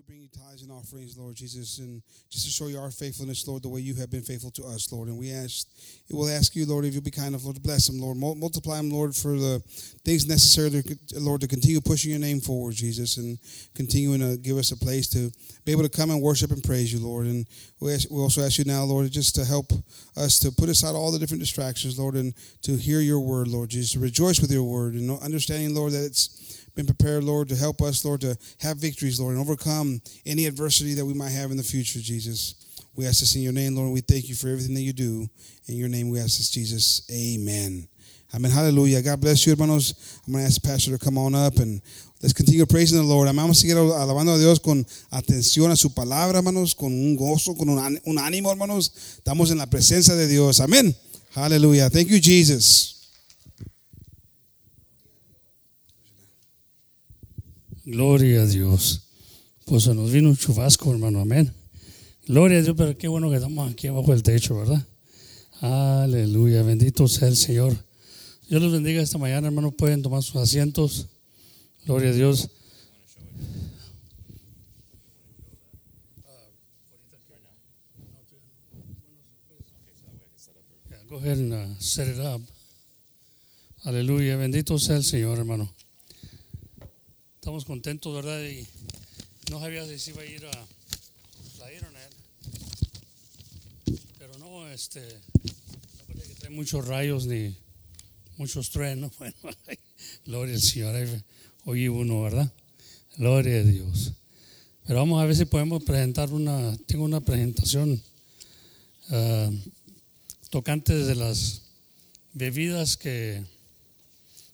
we bring you tithes and offerings, Lord Jesus, and just to show you our faithfulness, Lord, the way you have been faithful to us, Lord. And we ask, we'll ask you, Lord, if you'll be kind of, Lord, to bless them, Lord. Multiply them, Lord, for the things necessary, to, Lord, to continue pushing your name forward, Jesus, and continuing to give us a place to be able to come and worship and praise you, Lord. And we, ask, we also ask you now, Lord, just to help us to put aside all the different distractions, Lord, and to hear your word, Lord Jesus, to rejoice with your word, and understanding, Lord, that it's been prepared, Lord, to help us, Lord, to have victories, Lord, and overcome any adversity that we might have in the future, Jesus. We ask this in your name, Lord, we thank you for everything that you do. In your name we ask this, Jesus. Amen. Amen. Hallelujah. God bless you, hermanos. I'm going to ask the pastor to come on up and let's continue praising the Lord. Vamos a seguir alabando a Dios con atención a su palabra, hermanos, con un gozo, con un ánimo, hermanos. Estamos en la presencia de Dios. Amén. Hallelujah. Thank you, Jesus. Gloria a Dios. Pues se nos vino un chubasco, hermano. Amén. Gloria a Dios, pero qué bueno que estamos aquí abajo del techo, ¿verdad? Aleluya. Bendito sea el Señor. Dios los bendiga esta mañana, hermano. Pueden tomar sus asientos. Gloria a Dios. Go ahead and set it up. Aleluya. Bendito sea el Señor, hermano. Estamos contentos, ¿verdad? Y no sabía si iba a ir a la internet. Pero no, este, no parece que trae muchos rayos ni muchos truenos. Bueno, gloria al Señor. Uno, ¿verdad? Gloria a Dios. Pero vamos a ver si podemos presentar una, tengo una presentación uh, tocante de las bebidas que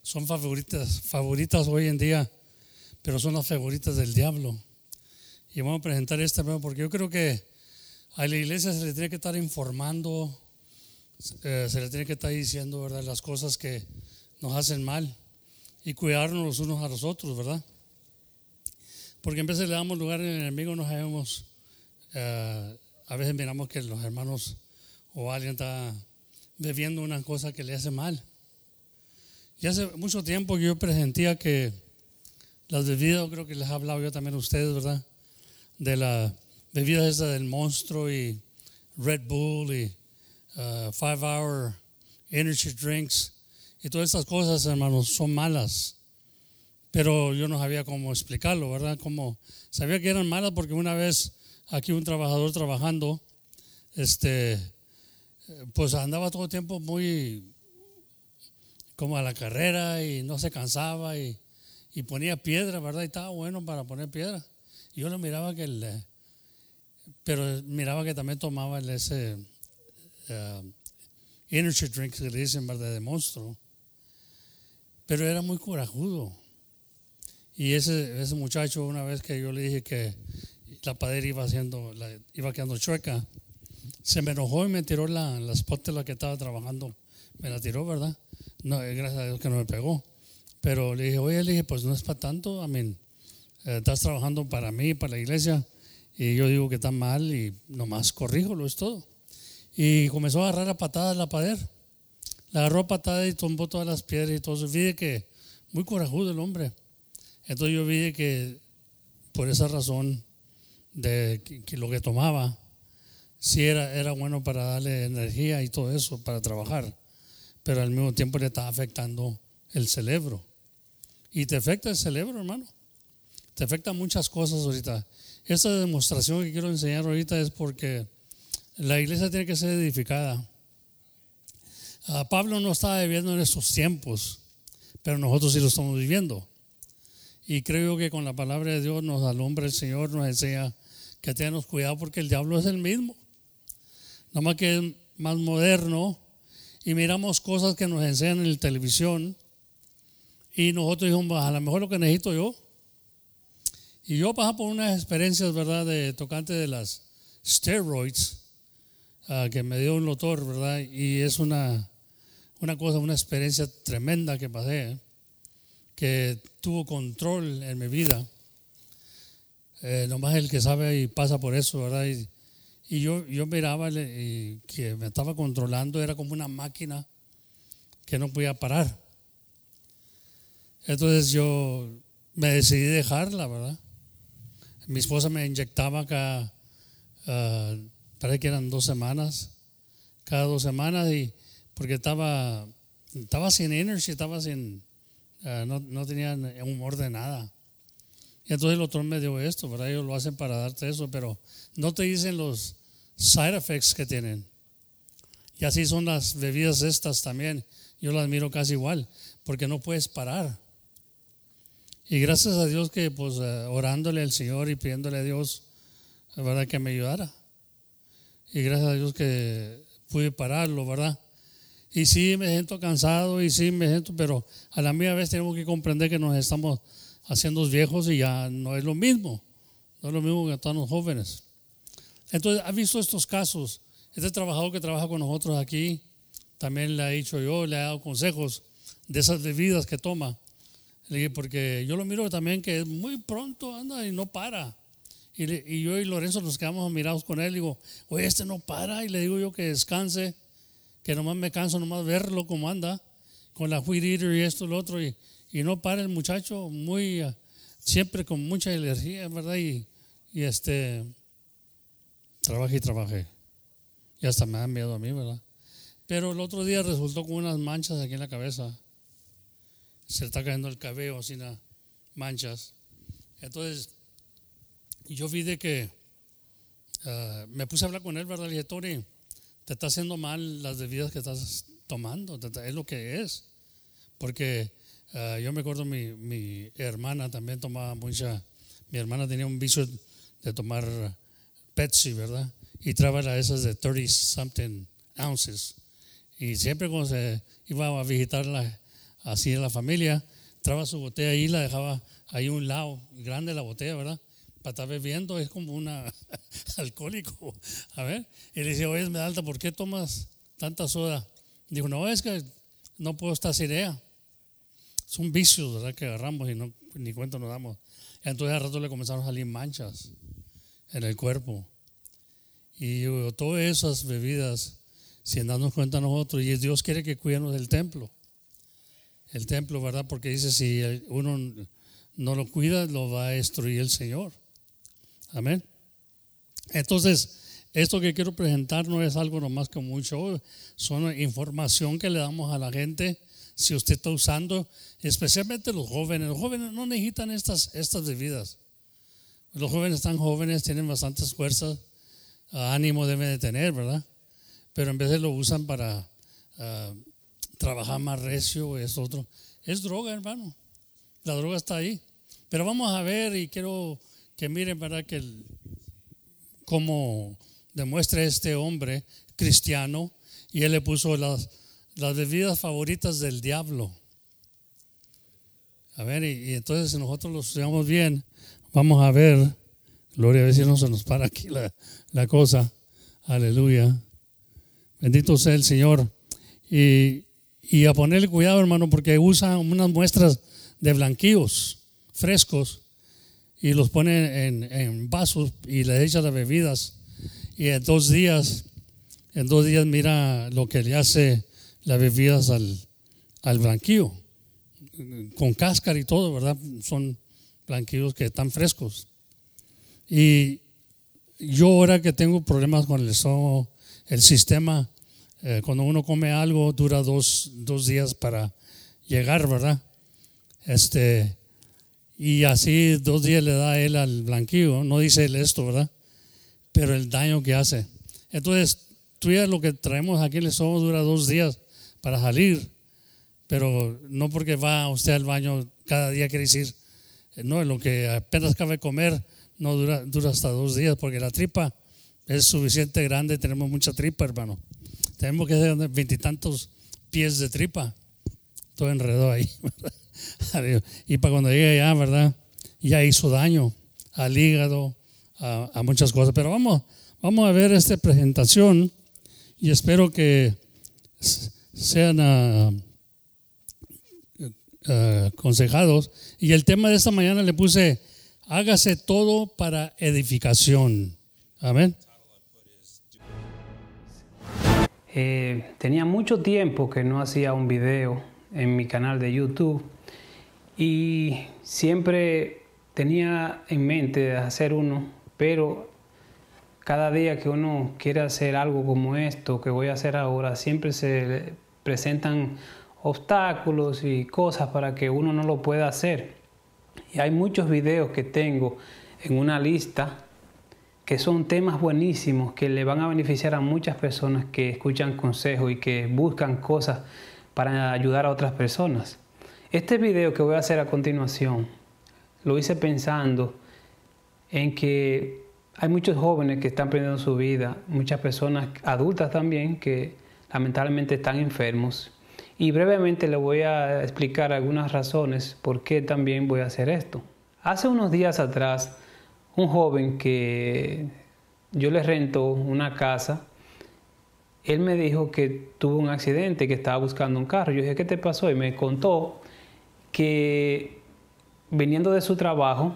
son favoritas, favoritas hoy en día pero son las favoritas del diablo. Y vamos a presentar esta porque yo creo que a la iglesia se le tiene que estar informando, eh, se le tiene que estar diciendo ¿verdad? las cosas que nos hacen mal y cuidarnos los unos a los otros, ¿verdad? Porque en vez de le damos lugar al enemigo, no sabemos, eh, a veces miramos que los hermanos o alguien está bebiendo una cosa que le hace mal. Y hace mucho tiempo que yo presentía que las bebidas, creo que les he hablado yo también a ustedes, ¿verdad? De la bebida esa del monstruo y Red Bull y uh, Five Hour Energy Drinks y todas estas cosas, hermanos, son malas. Pero yo no sabía cómo explicarlo, ¿verdad? Como, sabía que eran malas porque una vez aquí un trabajador trabajando, este, pues andaba todo el tiempo muy como a la carrera y no se cansaba y y ponía piedra, ¿verdad? Y estaba bueno para poner piedra. Yo lo miraba que el, pero miraba que también tomaba ese uh, energy drink que le dicen, ¿verdad? De monstruo. Pero era muy corajudo. Y ese, ese muchacho, una vez que yo le dije que la padera iba haciendo, iba quedando chueca, se me enojó y me tiró la, la spot de la que estaba trabajando. Me la tiró, ¿verdad? No, gracias a Dios que no me pegó. Pero le dije, oye, le dije, pues no es para tanto, amén. Eh, estás trabajando para mí, para la iglesia, y yo digo que está mal y nomás corríjolo, es todo. Y comenzó a agarrar a patadas la pared. La agarró a patadas y tumbó todas las piedras y todo. Vi que muy corajudo el hombre. Entonces yo vi que por esa razón de que, lo que tomaba, sí era, era bueno para darle energía y todo eso, para trabajar, pero al mismo tiempo le estaba afectando el cerebro. Y te afecta el cerebro, hermano. Te afecta muchas cosas ahorita. Esta demostración que quiero enseñar ahorita es porque la iglesia tiene que ser edificada. Ah, Pablo no estaba viviendo en estos tiempos, pero nosotros sí lo estamos viviendo. Y creo que con la palabra de Dios nos alumbra el Señor, nos enseña que tenemos cuidado porque el diablo es el mismo. Nada más que es más moderno y miramos cosas que nos enseñan en la televisión y nosotros dijimos, a lo mejor lo que necesito yo. Y yo pasé por unas experiencias, ¿verdad?, de tocante de las steroids, ah, que me dio un doctor, ¿verdad? Y es una, una cosa, una experiencia tremenda que pasé, que tuvo control en mi vida. Eh, nomás el que sabe y pasa por eso, ¿verdad? Y, y yo, yo miraba y que me estaba controlando, era como una máquina que no podía parar. Entonces yo me decidí dejarla, ¿verdad? Mi esposa me inyectaba acá, ah, parece que eran dos semanas, cada dos semanas, y porque estaba, estaba sin energy, estaba sin, ah, no, no tenía humor de nada. Y entonces el doctor me dio esto, ¿verdad? Ellos lo hacen para darte eso, pero no te dicen los side effects que tienen. Y así son las bebidas estas también. Yo las miro casi igual, porque no puedes parar. Y gracias a Dios que pues eh, orándole al Señor y pidiéndole a Dios, la verdad que me ayudara. Y gracias a Dios que pude pararlo, ¿verdad? Y sí me siento cansado y sí me siento, pero a la misma vez tenemos que comprender que nos estamos haciendo viejos y ya no es lo mismo. No es lo mismo que están los jóvenes. Entonces, ¿ha visto estos casos? Este trabajador que trabaja con nosotros aquí, también le he dicho yo, le he dado consejos de esas bebidas que toma. Le dije, porque yo lo miro también que muy pronto anda y no para. Y, yo y Lorenzo nos quedamos mirados con él. Digo, oye, este no para. Y le digo yo que descanse, que nomás me canso nomás verlo como anda, con la weed eater y esto y lo otro. Y, y no para el muchacho, muy, siempre con mucha energía, ¿verdad? Y, y este, trabajé y trabajé. Y hasta me da miedo a mí, ¿verdad? Pero el otro día resultó con unas manchas aquí en la cabeza se está cayendo el cabello sin manchas. Entonces, yo vi de que ah, me puse a hablar con él, ¿verdad? Le dije, Tony, te está haciendo mal las bebidas que estás tomando, es lo que es. Porque ah, yo me acuerdo, mi, mi hermana también tomaba mucha, mi hermana tenía un vicio de tomar Pepsi, ¿verdad? Y trabajaba esas de 30 something ounces. Y siempre cuando se iba a visitarla así en la familia, traba su botella ahí, la dejaba ahí un lado, grande la botella, ¿verdad? Para estar bebiendo, es como un alcohólico. A ver, y le dice, oye, Esmeralda, ¿por qué tomas tanta soda? Dijo, no, es que no puedo estar sin. Son vicios, ¿verdad? Que agarramos y no, ni cuenta nos damos. Entonces al rato le comenzaron a salir manchas en el cuerpo. Y todas esas bebidas, sin darnos cuenta nosotros, y Dios quiere que cuidemos del templo el templo, ¿verdad? Porque dice, si uno no lo cuida, lo va a destruir el Señor. Amén. Entonces, esto que quiero presentar no es algo nomás que mucho, son información que le damos a la gente. Si usted está usando, especialmente los jóvenes, los jóvenes no necesitan estas, estas bebidas. Los jóvenes están jóvenes, tienen bastantes fuerzas, ánimo deben de tener, ¿verdad? Pero en vez de lo usan para ah, trabajar más recio, es otro. Es droga, hermano. La droga está ahí. Pero vamos a ver y quiero que miren, ¿verdad? Que cómo demuestra este hombre cristiano y él le puso las, las bebidas favoritas del diablo. A ver, y, entonces si nosotros lo estudiamos bien, vamos a ver, gloria a ver si no se nos para aquí la, la cosa. Aleluya. Bendito sea el Señor. Y y a ponerle cuidado, hermano, porque usan unas muestras de blanquillos frescos y los pone en, vasos y le echa las bebidas. Y en dos días, en dos días mira lo que le hace las bebidas al, al blanquillo, con cáscara y todo, ¿verdad? Son blanquillos que están frescos. Y yo ahora que tengo problemas con el estómago, el sistema eh, cuando uno come algo dura dos, días para llegar, ¿verdad? Este, y así dos días le da él al blanquillo, no dice él esto, ¿verdad? Pero el daño que hace. Entonces, tú ya lo que traemos aquí el estómago dura dos días para salir, pero no porque va usted al baño cada día, quiere decir, no, lo que apenas cabe comer no dura, dura hasta dos días, porque la tripa es suficiente grande, tenemos mucha tripa, hermano. Tenemos que hacer veintitantos pies de tripa. Todo enredado ahí. y para cuando llegue allá, ¿verdad? Ya hizo daño al hígado, a, muchas cosas. Pero vamos, vamos a ver esta presentación y espero que sean ah, ah, aconsejados. Y el tema de esta mañana le puse, hágase todo para edificación. Amén. Eh, tenía mucho tiempo que no hacía un video en mi canal de YouTube y siempre tenía en mente hacer uno, pero cada día que uno quiere hacer algo como esto que voy a hacer ahora, siempre se presentan obstáculos y cosas para que uno no lo pueda hacer. Y hay muchos videos que tengo en una lista que son temas buenísimos que le van a beneficiar a muchas personas que escuchan consejos y que buscan cosas para ayudar a otras personas. Este video que voy a hacer a continuación lo hice pensando en que hay muchos jóvenes que están perdiendo su vida, muchas personas adultas también que lamentablemente están enfermos. Y brevemente le voy a explicar algunas razones por qué también voy a hacer esto. Hace unos días atrás, un joven que yo le rento una casa, él me dijo que tuvo un accidente, que estaba buscando un carro. Yo dije, ¿qué te pasó? Y me contó que viniendo de su trabajo,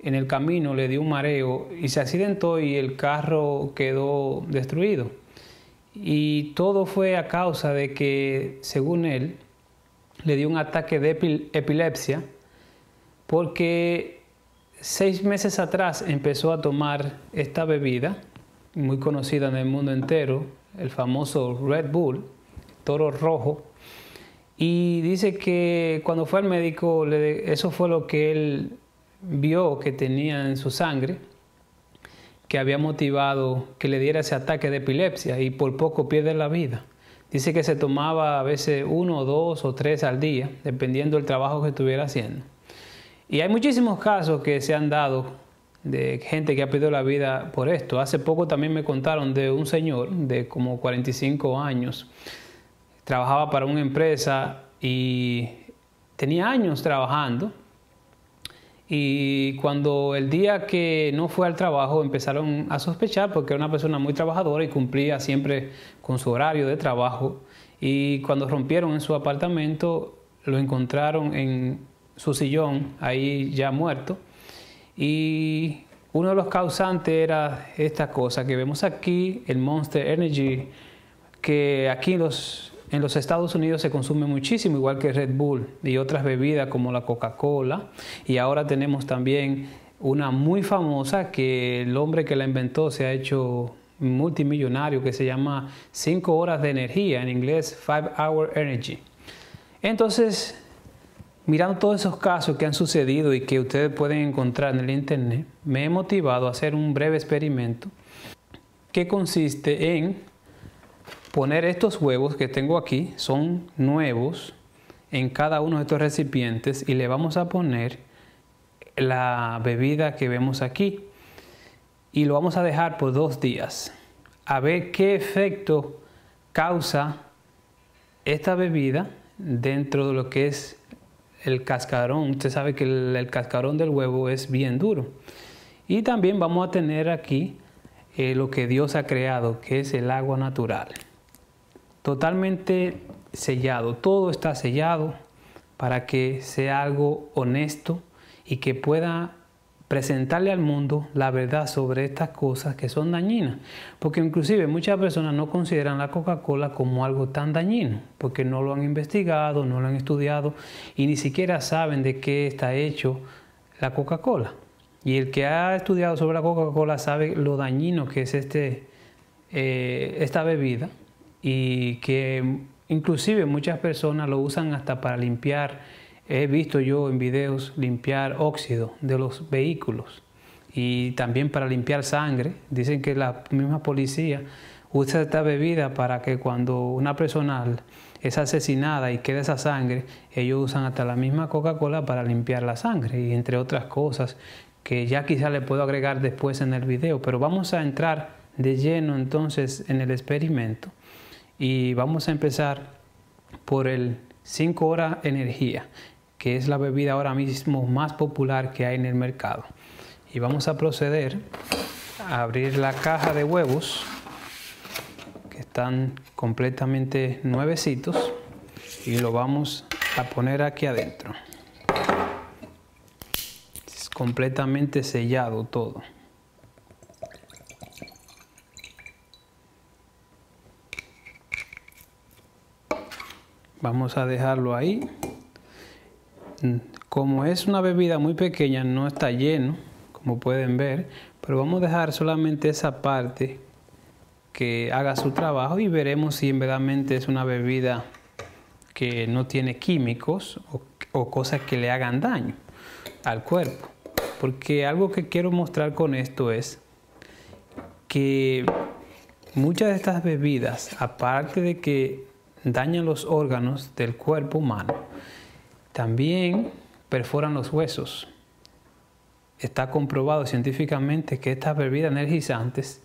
en el camino le dio un mareo y se accidentó y el carro quedó destruido. Y todo fue a causa de que, según él, le dio un ataque de epilepsia porque seis meses atrás empezó a tomar esta bebida, muy conocida en el mundo entero, el famoso Red Bull, toro rojo, y dice que cuando fue al médico, eso fue lo que él vio que tenía en su sangre, que había motivado que le diera ese ataque de epilepsia y por poco pierde la vida. Dice que se tomaba a veces uno, dos o tres al día, dependiendo del trabajo que estuviera haciendo. Y hay muchísimos casos que se han dado de gente que ha perdido la vida por esto. Hace poco también me contaron de un señor de como 45 años trabajaba para una empresa y tenía años trabajando. Y cuando el día que no fue al trabajo empezaron a sospechar porque era una persona muy trabajadora y cumplía siempre con su horario de trabajo. Y cuando rompieron en su apartamento lo encontraron en su sillón, ahí ya muerto. Y uno de los causantes era esta cosa que vemos aquí, el Monster Energy, que aquí los en los Estados Unidos se consume muchísimo, igual que Red Bull y otras bebidas como la Coca-Cola. Y ahora tenemos también una muy famosa que el hombre que la inventó se ha hecho multimillonario que se llama 5 horas de energía, en inglés 5 Hour Energy. Entonces, mirando todos esos casos que han sucedido y que ustedes pueden encontrar en el internet, me he motivado a hacer un breve experimento que consiste en poner estos huevos que tengo aquí, son nuevos, en cada uno de estos recipientes y le vamos a poner la bebida que vemos aquí. Y lo vamos a dejar por dos días a ver qué efecto causa esta bebida dentro de lo que es el cascarón. Usted sabe que el, cascarón del huevo es bien duro. Y también vamos a tener aquí eh, lo que Dios ha creado, que es el agua natural totalmente sellado, todo está sellado para que sea algo honesto y que pueda presentarle al mundo la verdad sobre estas cosas que son dañinas. Porque inclusive muchas personas no consideran la Coca-Cola como algo tan dañino, porque no lo han investigado, no lo han estudiado y ni siquiera saben de qué está hecho la Coca-Cola. Y el que ha estudiado sobre la Coca-Cola sabe lo dañino que es este, eh, esta bebida y que inclusive muchas personas lo usan hasta para limpiar, he visto yo en videos limpiar óxido de los vehículos y también para limpiar sangre. Dicen que la misma policía usa esta bebida para que cuando una persona es asesinada y queda esa sangre, ellos usan hasta la misma Coca-Cola para limpiar la sangre y entre otras cosas que ya quizá le puedo agregar después en el video, pero vamos a entrar de lleno entonces en el experimento y vamos a empezar por el 5 horas energía, que es la bebida ahora mismo más popular que hay en el mercado. Y vamos a proceder a abrir la caja de huevos, que están completamente nuevecitos, y lo vamos a poner aquí adentro. Es completamente sellado todo. Vamos a dejarlo ahí. Como es una bebida muy pequeña, no está lleno, como pueden ver, pero vamos a dejar solamente esa parte que haga su trabajo y veremos si en verdad es una bebida que no tiene químicos o, o cosas que le hagan daño al cuerpo. Porque algo que quiero mostrar con esto es que muchas de estas bebidas, aparte de que dañan los órganos del cuerpo humano, también perforan los huesos. Está comprobado científicamente que estas bebidas energizantes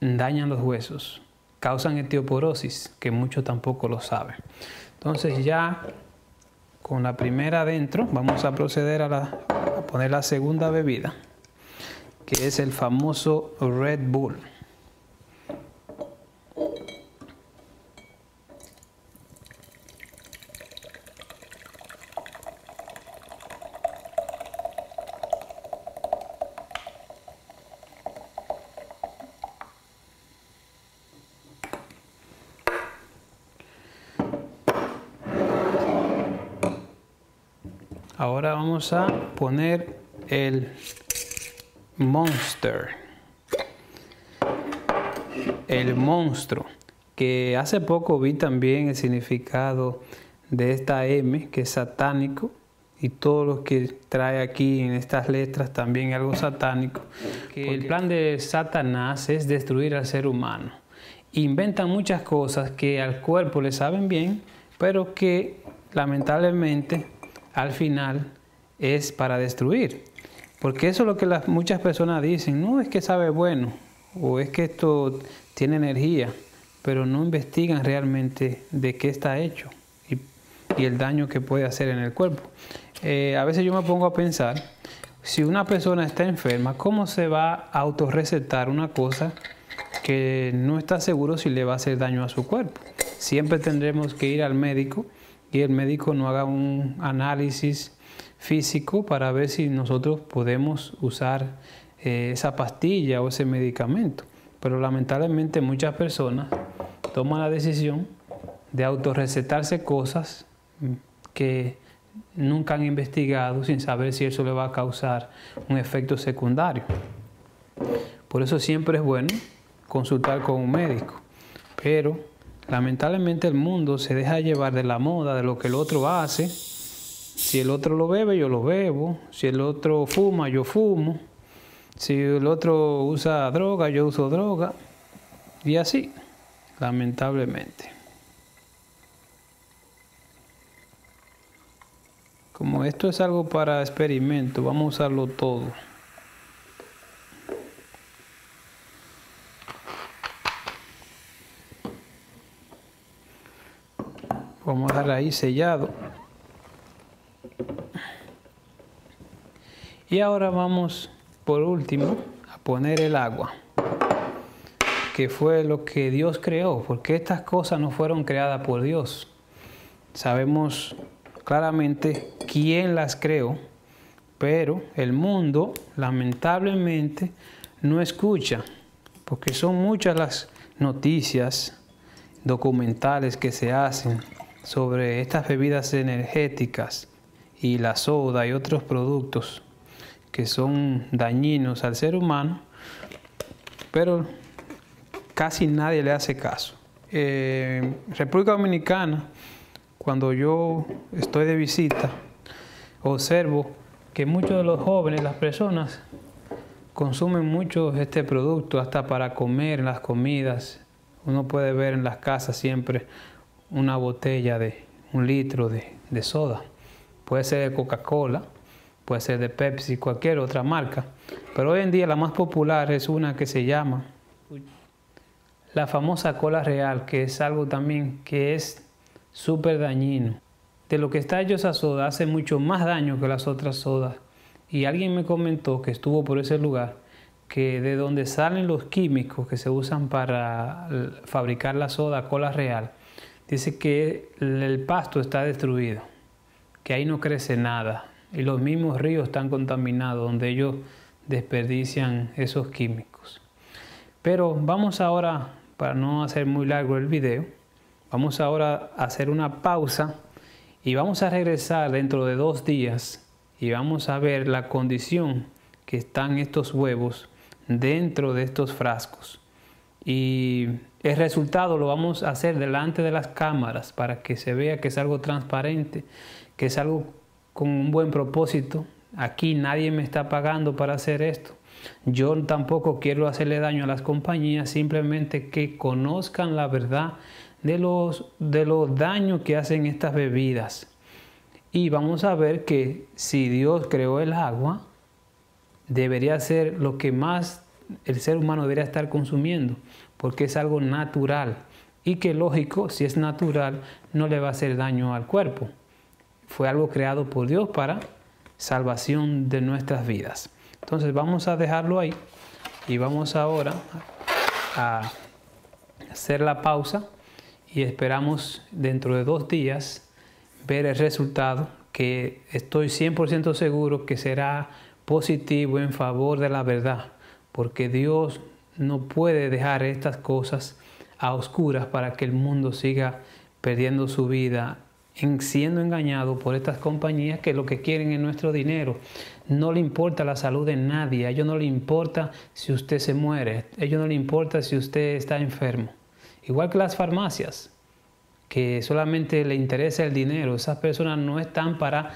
dañan los huesos, causan etioporosis, que muchos tampoco lo saben. Entonces ya con la primera adentro vamos a proceder a, a poner la segunda bebida, que es el famoso Red Bull. Ahora vamos a poner el Monster. El monstruo. Que hace poco vi también el significado de esta M, que es satánico, y todo lo que trae aquí en estas letras también algo satánico. Que el plan de Satanás es destruir al ser humano. Inventan muchas cosas que al cuerpo le saben bien, pero que lamentablemente al final es para destruir. Porque eso es lo que las, muchas personas dicen, no es que sabe bueno o es que esto tiene energía, pero no investigan realmente de qué está hecho y, el daño que puede hacer en el cuerpo. Eh, a veces yo me pongo a pensar, si una persona está enferma, ¿cómo se va a autorrecetar una cosa que no está seguro si le va a hacer daño a su cuerpo? Siempre tendremos que ir al médico y el médico no haga un análisis físico para ver si nosotros podemos usar eh, esa pastilla o ese medicamento. Pero lamentablemente muchas personas toman la decisión de autorrecetarse cosas que nunca han investigado sin saber si eso le va a causar un efecto secundario. Por eso siempre es bueno consultar con un médico. Pero Lamentablemente el mundo se deja llevar de la moda, de lo que el otro hace. Si el otro lo bebe, yo lo bebo. Si el otro fuma, yo fumo. Si el otro usa droga, yo uso droga. Y así, lamentablemente. Como esto es algo para experimento, vamos a usarlo todo. Vamos a dejar ahí sellado. Y ahora vamos, por último, a poner el agua, que fue lo que Dios creó, porque estas cosas no fueron creadas por Dios. Sabemos claramente quién las creó, pero el mundo lamentablemente no escucha, porque son muchas las noticias documentales que se hacen sobre estas bebidas energéticas y la soda y otros productos que son dañinos al ser humano, pero casi nadie le hace caso. Eh, República Dominicana, cuando yo estoy de visita, observo que muchos de los jóvenes, las personas, consumen mucho este producto hasta para comer en las comidas. Uno puede ver en las casas siempre una botella de un litro de, de soda. Puede ser de Coca-Cola, puede ser de Pepsi, cualquier otra marca. Pero hoy en día la más popular es una que se llama la famosa cola real, que es algo también que es súper dañino. De lo que está hecho esa soda hace mucho más daño que las otras sodas. Y alguien me comentó que estuvo por ese lugar que de donde salen los químicos que se usan para fabricar la soda cola real, dice que el pasto está destruido, que ahí no crece nada y los mismos ríos están contaminados donde ellos desperdician esos químicos. Pero vamos ahora, para no hacer muy largo el video, vamos ahora a hacer una pausa Y vamos a regresar dentro de dos días y vamos a ver la condición que están estos huevos dentro de estos frascos. Y el resultado lo vamos a hacer delante de las cámaras para que se vea que es algo transparente, que es algo con un buen propósito. Aquí nadie me está pagando para hacer esto. Yo tampoco quiero hacerle daño a las compañías, simplemente que conozcan la verdad de los, de los daños que hacen estas bebidas. Y vamos a ver que si Dios creó el agua, debería ser lo que más el ser humano debería estar consumiendo, porque es algo natural. Y que lógico, si es natural, no le va a hacer daño al cuerpo. Fue algo creado por Dios para salvación de nuestras vidas. Entonces vamos a dejarlo ahí y vamos ahora a hacer la pausa y esperamos dentro de dos días ver el resultado que estoy 100% seguro que será positivo en favor de la verdad, porque Dios no puede dejar estas cosas a oscuras para que el mundo siga perdiendo su vida en siendo engañado por estas compañías que lo que quieren es nuestro dinero. No le importa la salud de nadie, a ellos no le importa si usted se muere, a ellos no le importa si usted está enfermo. Igual que las farmacias, que solamente le interesa el dinero. Esas personas no están para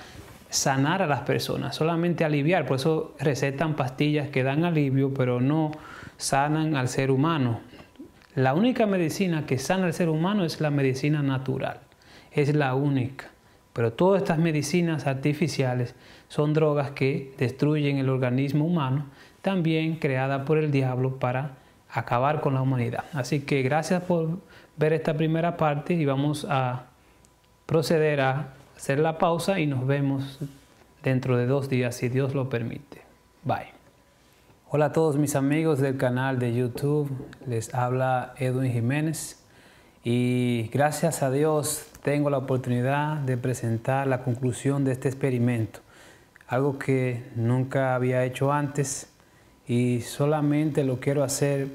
sanar a las personas, solamente aliviar. Por eso recetan pastillas que dan alivio, pero no sanan al ser humano. La única medicina que sana al ser humano es la medicina natural. Es la única. Pero todas estas medicinas artificiales son drogas que destruyen el organismo humano, también creadas por el diablo para acabar con la humanidad. Así que gracias por ver esta primera parte y vamos a proceder a hacer la pausa y nos vemos dentro de dos días si Dios lo permite. Bye. Hola a todos mis amigos del canal de YouTube, les habla Edwin Jiménez y gracias a Dios tengo la oportunidad de presentar la conclusión de este experimento, algo que nunca había hecho antes y solamente lo quiero hacer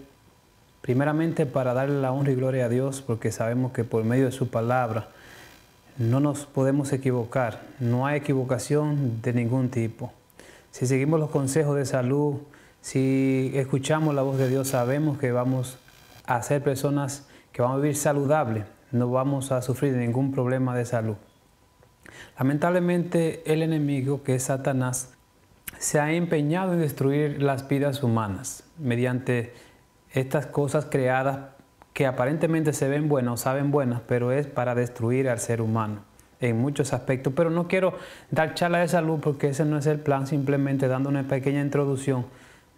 Primeramente para darle la honra y gloria a Dios, porque sabemos que por medio de su palabra no nos podemos equivocar, no hay equivocación de ningún tipo. Si seguimos los consejos de salud, si escuchamos la voz de Dios, sabemos que vamos a ser personas que vamos a vivir saludables, no vamos a sufrir ningún problema de salud. Lamentablemente el enemigo, que es Satanás, se ha empeñado en destruir las vidas humanas mediante estas cosas creadas que aparentemente se ven buenas o saben buenas, pero es para destruir al ser humano en muchos aspectos. Pero no quiero dar charla de salud porque ese no es el plan, simplemente dando una pequeña introducción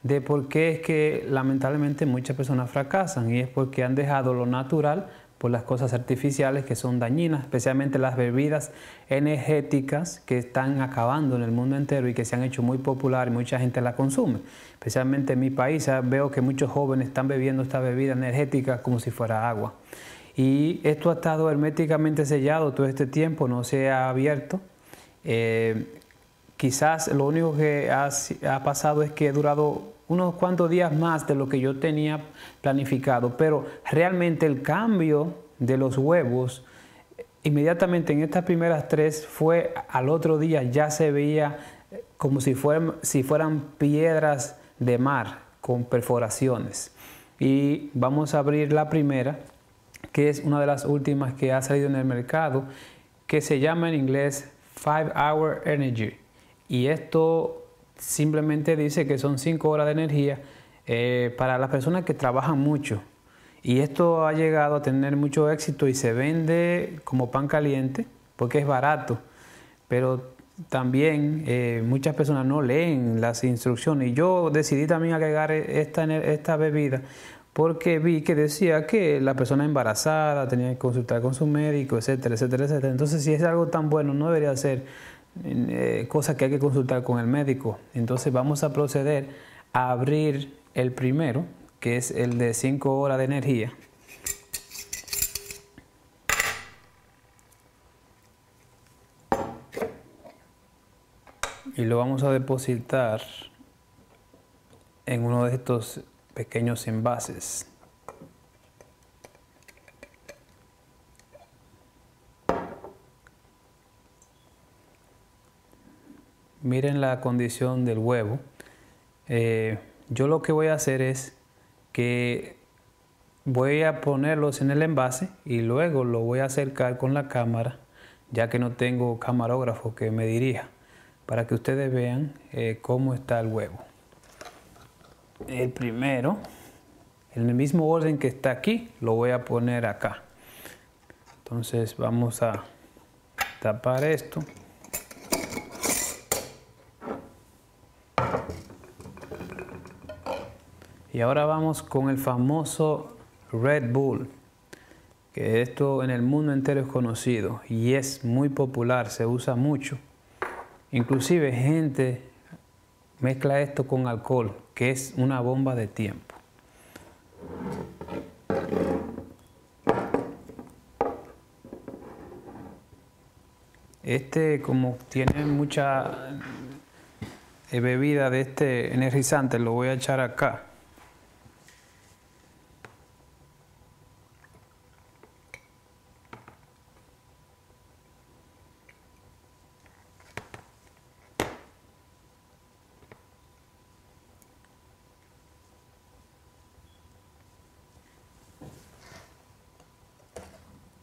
de por qué es que lamentablemente muchas personas fracasan y es porque han dejado lo natural por las cosas artificiales que son dañinas, especialmente las bebidas energéticas que están acabando en el mundo entero y que se han hecho muy populares y mucha gente la consume. Especialmente en mi país ah, veo que muchos jóvenes están bebiendo esta bebida energética como si fuera agua. Y esto ha estado herméticamente sellado todo este tiempo, no se ha abierto. Eh, quizás lo único que ha, ha pasado es que ha durado unos cuantos días más de lo que yo tenía planificado, pero realmente el cambio de los huevos inmediatamente en estas primeras tres fue al otro día ya se veía como si fueran, si fueran piedras de mar con perforaciones. Y vamos a abrir la primera, que es una de las últimas que ha salido en el mercado, que se llama en inglés Five Hour Energy. Y esto simplemente dice que son cinco horas de energía eh, para las personas que trabajan mucho. Y esto ha llegado a tener mucho éxito y se vende como pan caliente porque es barato. Pero también eh, muchas personas no leen las instrucciones. Y yo decidí también agregar esta, esta bebida porque vi que decía que la persona embarazada tenía que consultar con su médico, etcétera, etcétera, etcétera. Entonces, si es algo tan bueno, no debería ser eh, cosa que hay que consultar con el médico. Entonces vamos a proceder a abrir el primero, que es el de 5 horas de energía. Y lo vamos a depositar en uno de estos pequeños envases. Miren la condición del huevo. Eh, yo lo que voy a hacer es que voy a ponerlos en el envase y luego lo voy a acercar con la cámara, ya que no tengo camarógrafo que me dirija, para que ustedes vean eh, cómo está el huevo. El primero, en el mismo orden que está aquí, lo voy a poner acá. Entonces vamos a tapar esto. Y ahora vamos con el famoso Red Bull, que esto en el mundo entero es conocido y es muy popular, se usa mucho. Inclusive gente mezcla esto con alcohol, que es una bomba de tiempo. Este como tiene mucha eh, bebida de este energizante, lo voy a echar acá.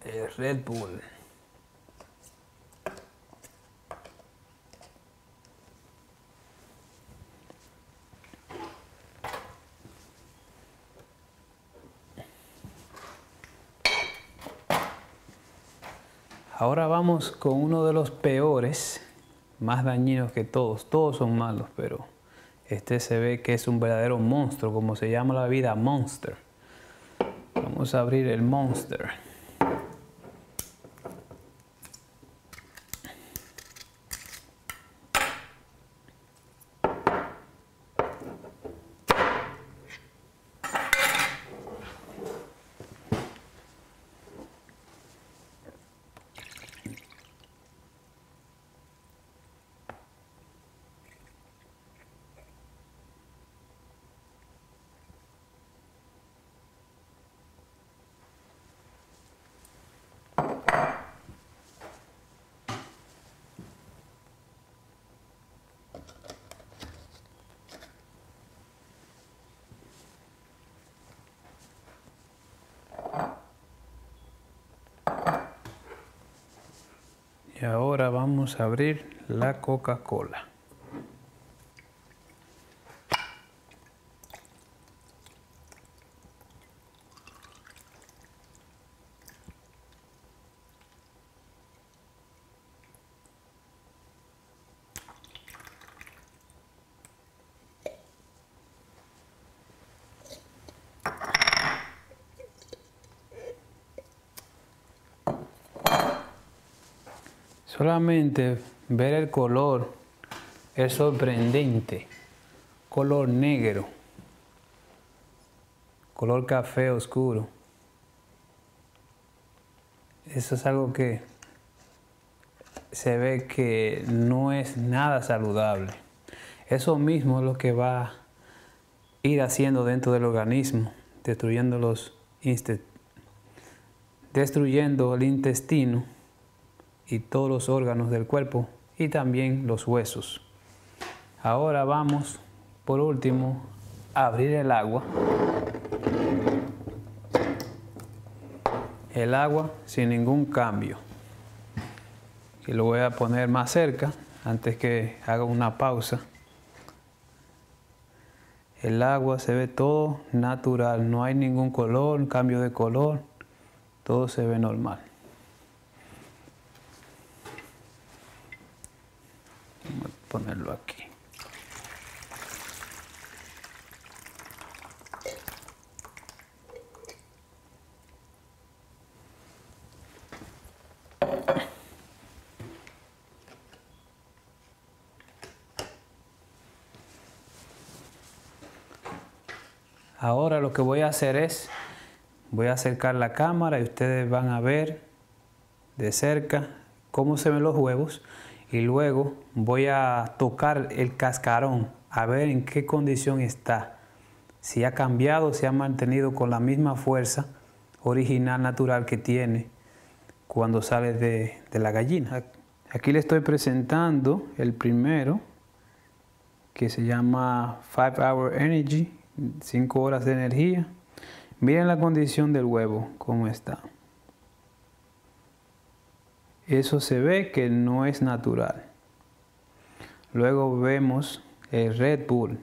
El Red Bull. Ahora vamos con uno de los peores, más dañinos que todos. Todos son malos, pero este se ve que es un verdadero monstruo, como se llama la vida, Monster. Vamos a abrir el Monster. Y ahora vamos a abrir la Coca-Cola. Ver el color es sorprendente. Color negro. Color café oscuro. Eso es algo que se ve que no es nada saludable. Eso mismo es lo que va a ir haciendo dentro del organismo, destruyendo los destruyendo el intestino y todos los órganos del cuerpo y también los huesos. Ahora vamos, por último, a abrir el agua. El agua sin ningún cambio. Y lo voy a poner más cerca antes que haga una pausa. El agua se ve todo natural, no hay ningún color, cambio de color, todo se ve normal. Vamos a ponerlo aquí. Ahora lo que voy a hacer es, voy a acercar la cámara y ustedes van a ver de cerca cómo se ven los huevos y luego voy a tocar el cascarón a ver en qué condición está. Si ha cambiado, si ha mantenido con la misma fuerza original natural que tiene cuando sale de, la gallina. Aquí le estoy presentando el primero, que se llama 5 Hour Energy, 5 horas de energía. Miren la condición del huevo, cómo está. Eso se ve que no es natural. Luego vemos el Red Bull.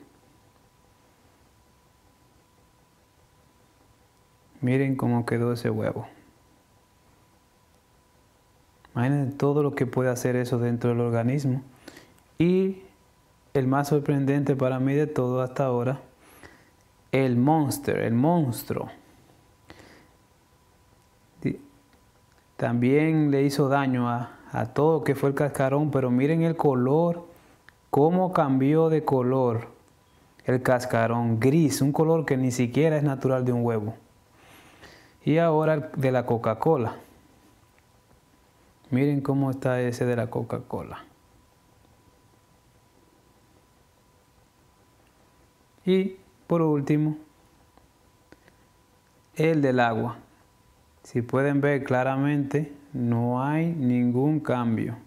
Miren cómo quedó ese huevo. Imagínense todo lo que puede hacer eso dentro del organismo. Y el más sorprendente para mí de todo hasta ahora, el monster, el monstruo. También le hizo daño a, a todo que fue el cascarón, pero miren el color, cómo cambió de color el cascarón, gris, un color que ni siquiera es natural de un huevo. Y ahora de la Coca-Cola. Miren cómo está ese de la Coca-Cola. Y por último, el del agua. Si pueden ver claramente, no hay ningún cambio.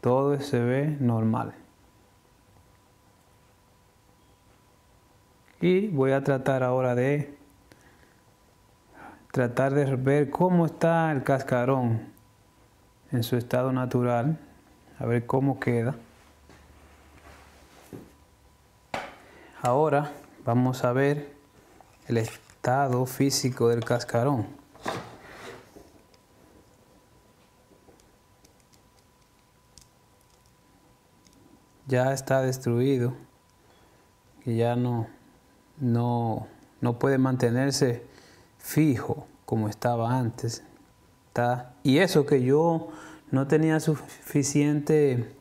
Todo se ve normal. Y voy a tratar ahora de tratar de ver cómo está el cascarón en su estado natural, a ver cómo queda. Ahora vamos a ver el estado físico del cascarón. Ya está destruido y ya no, no, no puede mantenerse fijo como estaba antes. Está, y eso que yo no tenía suficiente,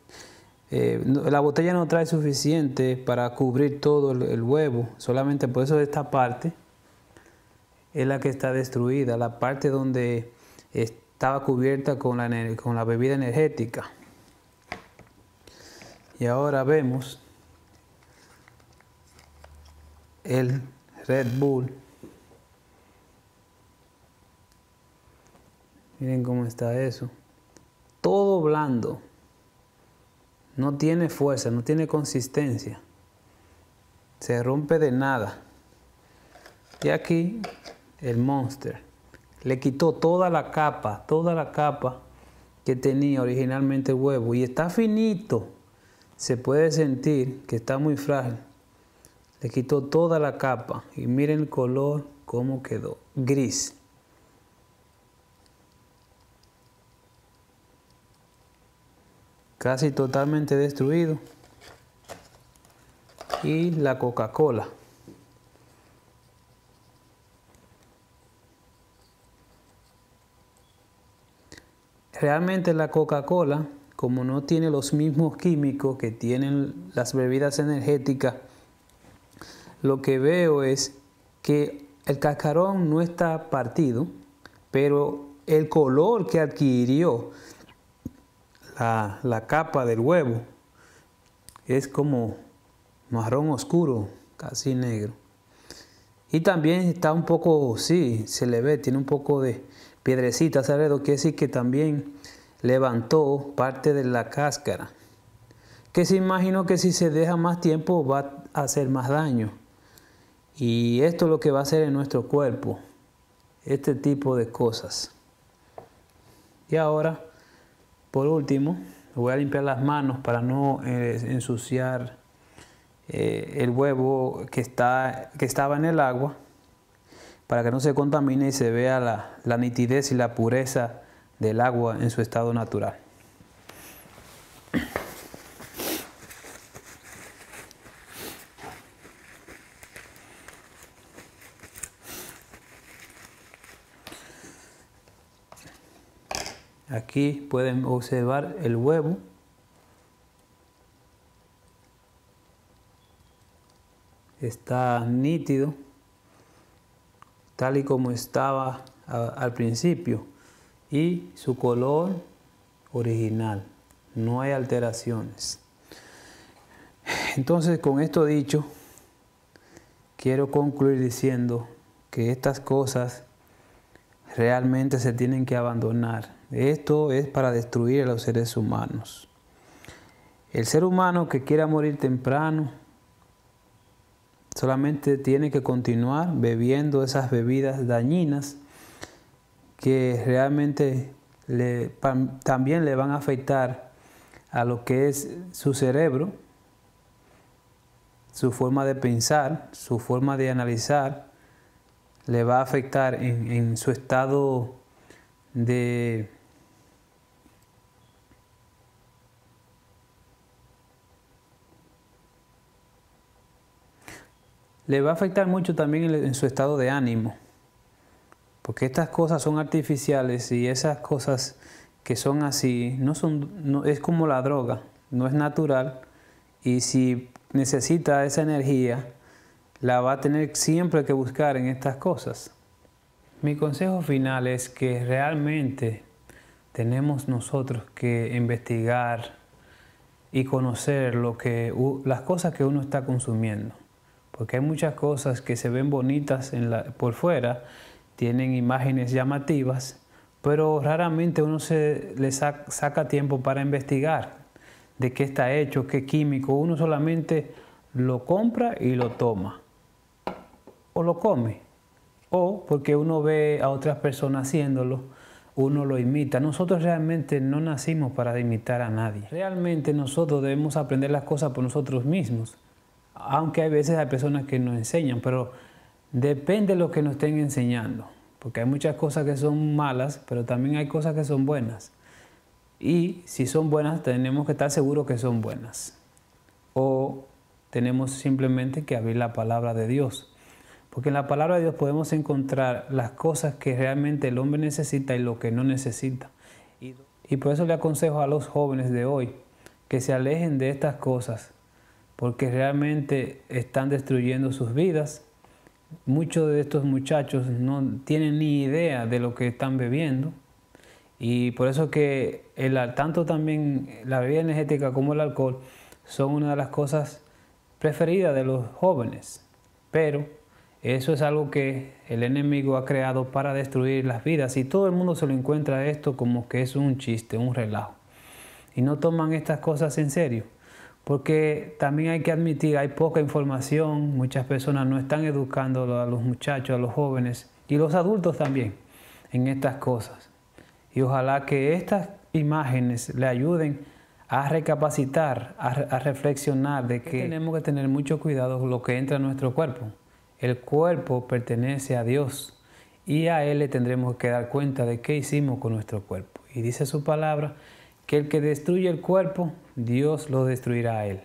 eh, la botella no trae suficiente para cubrir todo el, el huevo, solamente por eso esta parte es la que está destruida, la parte donde estaba cubierta con la, con la bebida energética. Y ahora vemos el Red Bull. Miren cómo está eso. Todo blando. No tiene fuerza, no tiene consistencia. Se rompe de nada. Y aquí el Monster. Le quitó toda la capa, toda la capa que tenía originalmente el huevo. Y está finito. Se puede sentir que está muy frágil. Le quitó toda la capa. Y miren el color, cómo quedó. Gris. Casi totalmente destruido. Y la Coca-Cola. Realmente la Coca-Cola, como no tiene los mismos químicos que tienen las bebidas energéticas, lo que veo es que el cascarón no está partido, pero el color que adquirió la, la capa del huevo es como marrón oscuro, casi negro. Y también está un poco, sí, se le ve, tiene un poco de, piedrecitas alrededor, quiere decir que también levantó parte de la cáscara. Que se imaginó que si se deja más tiempo va a hacer más daño. Y esto es lo que va a hacer en nuestro cuerpo, este tipo de cosas. Y ahora, por último, voy a limpiar las manos para no eh, ensuciar eh, el huevo que, está, que estaba en el agua para que no se contamine y se vea la, nitidez y la pureza del agua en su estado natural. Aquí pueden observar el huevo. Está nítido tal y como estaba al principio y su color original. No hay alteraciones. Entonces, con esto dicho, quiero concluir diciendo que estas cosas realmente se tienen que abandonar. Esto es para destruir a los seres humanos. El ser humano que quiera morir temprano solamente tiene que continuar bebiendo esas bebidas dañinas que realmente le, también le van a afectar a lo que es su cerebro, su forma de pensar, su forma de analizar, le va a afectar en, en su estado de le va a afectar mucho también en su estado de ánimo, porque estas cosas son artificiales y esas cosas que son así no son es como la droga, no es natural. Y si necesita esa energía la va a tener siempre que buscar en estas cosas. Mi consejo final es que realmente tenemos nosotros que investigar y conocer lo que las cosas que uno está consumiendo porque hay muchas cosas que se ven bonitas por fuera, tienen imágenes llamativas, pero raramente uno se le saca, tiempo para investigar de qué está hecho, qué químico. Uno solamente lo compra y lo toma, o lo come, o porque uno ve a otras personas haciéndolo, uno lo imita. Nosotros realmente no nacimos para imitar a nadie. Realmente nosotros debemos aprender las cosas por nosotros mismos aunque hay veces hay personas que nos enseñan, pero depende de lo que nos estén enseñando, porque hay muchas cosas que son malas, pero también hay cosas que son buenas. Y si son buenas, tenemos que estar seguros que son buenas. O tenemos simplemente que abrir la palabra de Dios. Porque en la palabra de Dios podemos encontrar las cosas que realmente el hombre necesita y lo que no necesita. Y por eso le aconsejo a los jóvenes de hoy que se alejen de estas cosas porque realmente están destruyendo sus vidas. Muchos de estos muchachos no tienen ni idea de lo que están bebiendo y por eso que tanto también la bebida energética como el alcohol son una de las cosas preferidas de los jóvenes. Pero eso es algo que el enemigo ha creado para destruir las vidas y todo el mundo se lo encuentra esto como que es un chiste, un relajo. Y no toman estas cosas en serio porque también hay que admitir, hay poca información, muchas personas no están educando a los muchachos, a los jóvenes y los adultos también en estas cosas. Y ojalá que estas imágenes le ayuden a recapacitar, a, reflexionar de que tenemos que tener mucho cuidado con lo que entra en nuestro cuerpo. El cuerpo pertenece a Dios y a Él le tendremos que dar cuenta de qué hicimos con nuestro cuerpo. Y dice su palabra que el que destruye el cuerpo, Dios lo destruirá a él.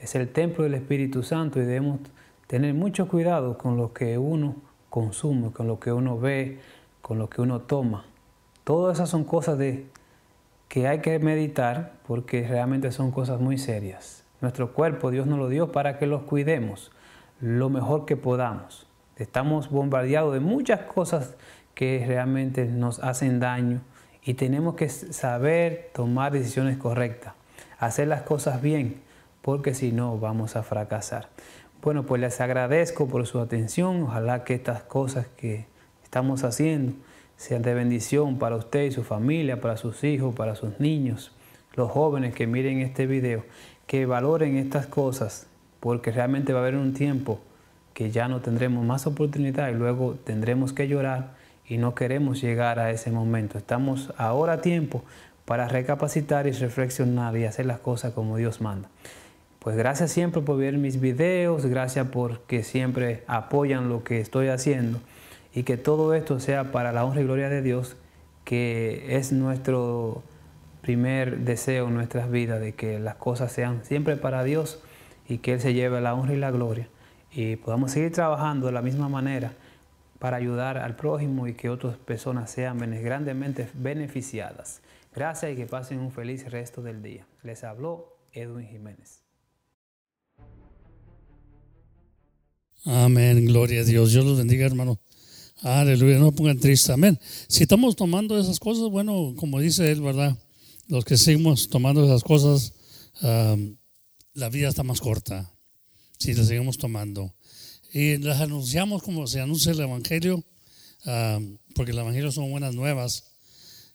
Es el templo del Espíritu Santo y debemos tener mucho cuidado con lo que uno consume, con lo que uno ve, con lo que uno toma. Todas esas son cosas de, que hay que meditar porque realmente son cosas muy serias. Nuestro cuerpo Dios nos lo dio para que los cuidemos lo mejor que podamos. Estamos bombardeados de muchas cosas que realmente nos hacen daño y tenemos que saber tomar decisiones correctas, hacer las cosas bien, porque si no vamos a fracasar. Bueno, pues les agradezco por su atención. Ojalá que estas cosas que estamos haciendo sean de bendición para usted y su familia, para sus hijos, para sus niños, los jóvenes que miren este video, que valoren estas cosas, porque realmente va a haber un tiempo que ya no tendremos más oportunidad y luego tendremos que llorar y no queremos llegar a ese momento. Estamos ahora a tiempo para recapacitar y reflexionar y hacer las cosas como Dios manda. Pues gracias siempre por ver mis videos, gracias porque siempre apoyan lo que estoy haciendo y que todo esto sea para la honra y gloria de Dios, que es nuestro primer deseo en nuestras vidas, de que las cosas sean siempre para Dios y que Él se lleve la honra y la gloria y podamos seguir trabajando de la misma manera para ayudar al prójimo y que otras personas sean grandemente beneficiadas. Gracias y que pasen un feliz resto del día. Les habló Edwin Jiménez. Amén, gloria a Dios. Dios los bendiga, hermano. Aleluya, no pongan triste. Amén. Si estamos tomando esas cosas, bueno, como dice él, ¿verdad? Los que seguimos tomando esas cosas, la vida está más corta. Si las seguimos tomando y las anunciamos como se anuncia el Evangelio, ah, porque el Evangelio son buenas nuevas,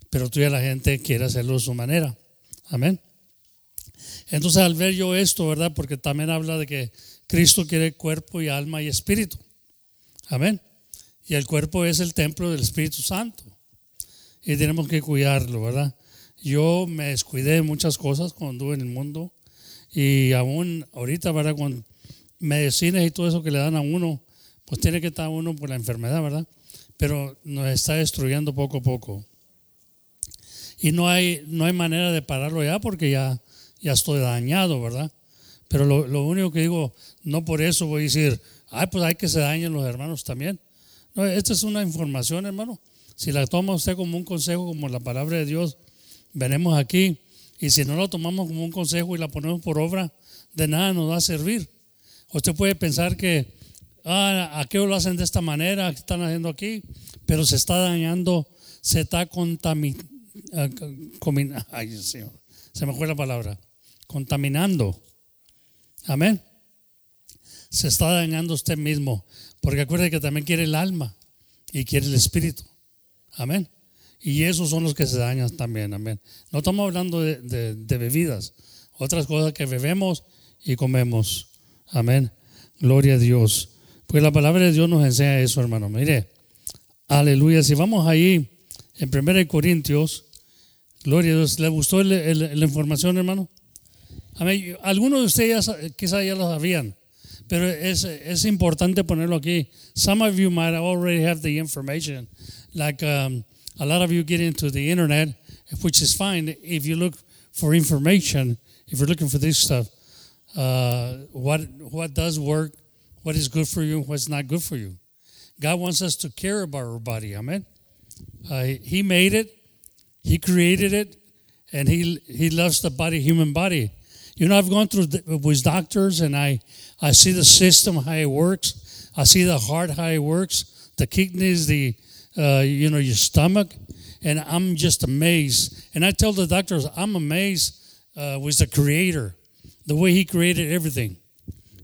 pero todavía la gente quiere hacerlo de su manera. Amén. Entonces al ver yo esto, ¿verdad? Porque también habla de que Cristo quiere cuerpo y alma y espíritu. Amén. Y el cuerpo es el templo del Espíritu Santo. Y tenemos que cuidarlo, ¿verdad? Yo me descuidé de muchas cosas cuando anduve en el mundo. Y aún ahorita, ¿verdad? Con medicinas y todo eso que le dan a uno, pues tiene que estar uno por la enfermedad, ¿verdad? Pero nos está destruyendo poco a poco. Y no hay, no hay manera de pararlo ya porque ya, ya estoy dañado, ¿verdad? Pero lo, lo único que digo, no por eso voy a decir, ay, pues hay que se dañen los hermanos también. No, esta es una información, hermano. Si la toma usted como un consejo, como la palabra de Dios, veremos aquí. Y si no lo tomamos como un consejo y la ponemos por obra, de nada nos va a servir. Usted puede pensar que, ah, ¿a qué lo hacen de esta manera? ¿Qué están haciendo aquí? Pero se está dañando, se está contaminando. Ay, Señor, se me fue la palabra. Contaminando. Amén. Se está dañando usted mismo. Porque acuerde que también quiere el alma y quiere el espíritu. Amén. Y esos son los que se dañan también. Amén. No estamos hablando de, bebidas, otras cosas que bebemos y comemos. Amén. Gloria a Dios. Pues la palabra de Dios nos enseña eso, hermano. Mire, aleluya. Si vamos ahí en 1 Corintios, gloria a Dios. ¿Le gustó la información, hermano? Amén. Algunos de ustedes quizás ya lo sabían. Pero es, es importante ponerlo aquí. Some of you might already have the information. Like um, a lot of you get into the internet, which is fine if you look for information, if you're looking for this stuff. Uh, what, what does work, what is good for you, what's not good for you. God wants us to care about our body. Amen. Uh, he made it, He created it, and He, he loves the body, human body. You know, I've gone through with doctors and I, I see the system, how it works. I see the heart, how it works, the kidneys, the, uh, you know, your stomach. And I'm just amazed. And I tell the doctors, I'm amazed uh, with the creator, the way he created everything,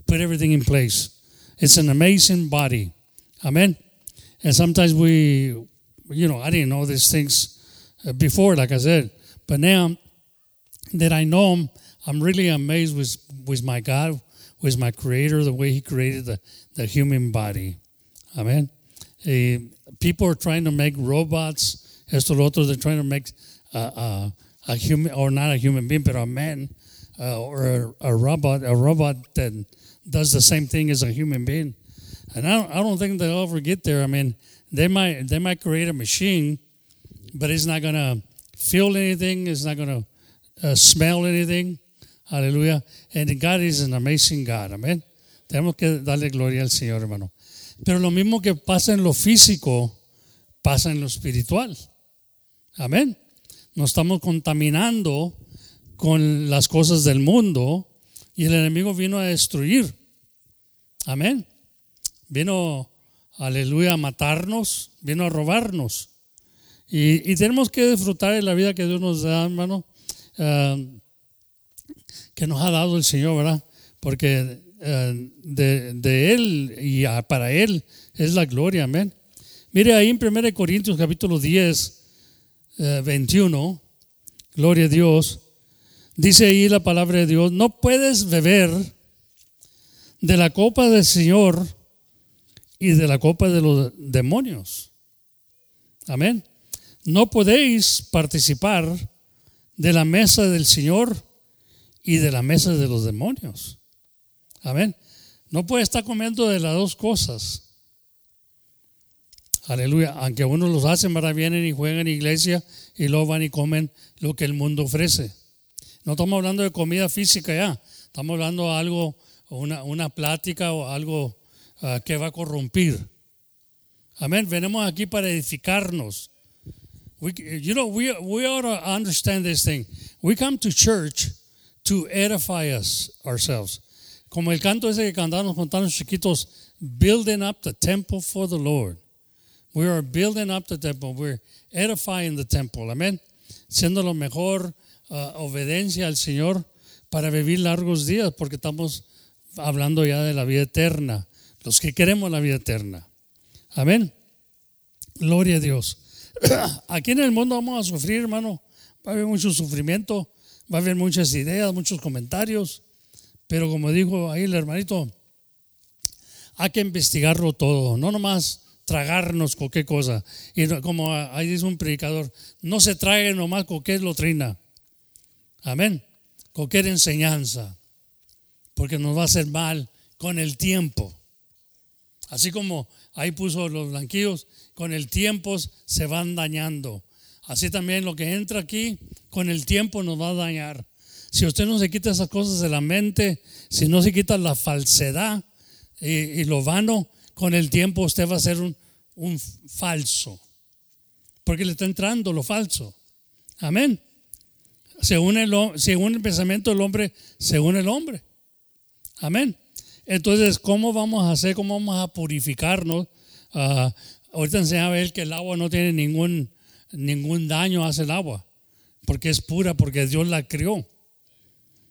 put everything in place. It's an amazing body. Amen. And sometimes we, you know, I didn't know these things uh, before, like I said. But now that I know them, I'm really amazed with, with my God, with my Creator, the way He created the, the human body. Amen. Uh, people are trying to make robots, esto lo otro, they're trying to make uh, uh, a human, or not a human being, but a man uh, or a, a, robot, a robot that does the same thing as a human being. And I don't, I don't think they'll ever get there. I mean, they might, they might create a machine, but it's not going to feel anything, it's not going to uh, smell anything. Hallelujah. And God is an amazing God. Amén. Tenemos que darle gloria al Señor, hermano. Pero lo mismo que pasa en lo físico, pasa en lo espiritual. Amén. Nos estamos contaminando con las cosas del mundo y el enemigo vino a destruir. Amén. Vino, aleluya, a matarnos, vino a robarnos. Y, tenemos que disfrutar de la vida que Dios nos da, hermano. Ah, que nos ha dado el Señor, ¿verdad? Porque eh, de, Él y para Él es la gloria, amén. Mire ahí en 1 Corintios capítulo 10, 21, eh, gloria a Dios, dice ahí la palabra de Dios, no puedes beber de la copa del Señor y de la copa de los demonios. Amén. No podéis participar de la mesa del Señor y de la mesa de los demonios. Amén. No puede estar comiendo de las dos cosas. Aleluya. Aunque unos los hacen, para vienen y juegan en iglesia y luego van y comen lo que el mundo ofrece. No estamos hablando de comida física ya. Estamos hablando de algo, una, una plática o algo uh, que va a corrompir. Amén. Venimos aquí para edificarnos. You know, we, we ought to understand this thing. We come to church to edify us ourselves. Como el canto ese que cantamos cuando estamos chiquitos, building up the temple for the Lord. We are building up the temple. We're edifying the temple. Amén. Siendo lo mejor obediencia al Señor para vivir largos días, porque estamos hablando ya de la vida eterna. Los que queremos la vida eterna. Amén. Gloria a Dios. Aquí en el mundo vamos a sufrir, hermano. Va a haber mucho sufrimiento va a haber muchas ideas, muchos comentarios, pero como dijo ahí el hermanito, hay que investigarlo todo, no nomás tragarnos cualquier cosa. Y como ahí dice un predicador, no se trague nomás cualquier doctrina. Amén. Cualquier enseñanza, porque nos va a hacer mal con el tiempo. Así como ahí puso los blanquillos, con el tiempo se van dañando. Así también lo que entra aquí, con el tiempo nos va a dañar. Si usted no se quita esas cosas de la mente, si no se quita la falsedad y, lo vano, con el tiempo usted va a ser un, un falso. Porque le está entrando lo falso. Amén. Según el, según el pensamiento del hombre, según el hombre. Amén. Entonces, ¿cómo vamos a hacer? ¿Cómo vamos a purificarnos? Uh, ahorita enseñaba él que el agua no tiene ningún, ningún daño, hace el agua, porque es pura, porque Dios la crió.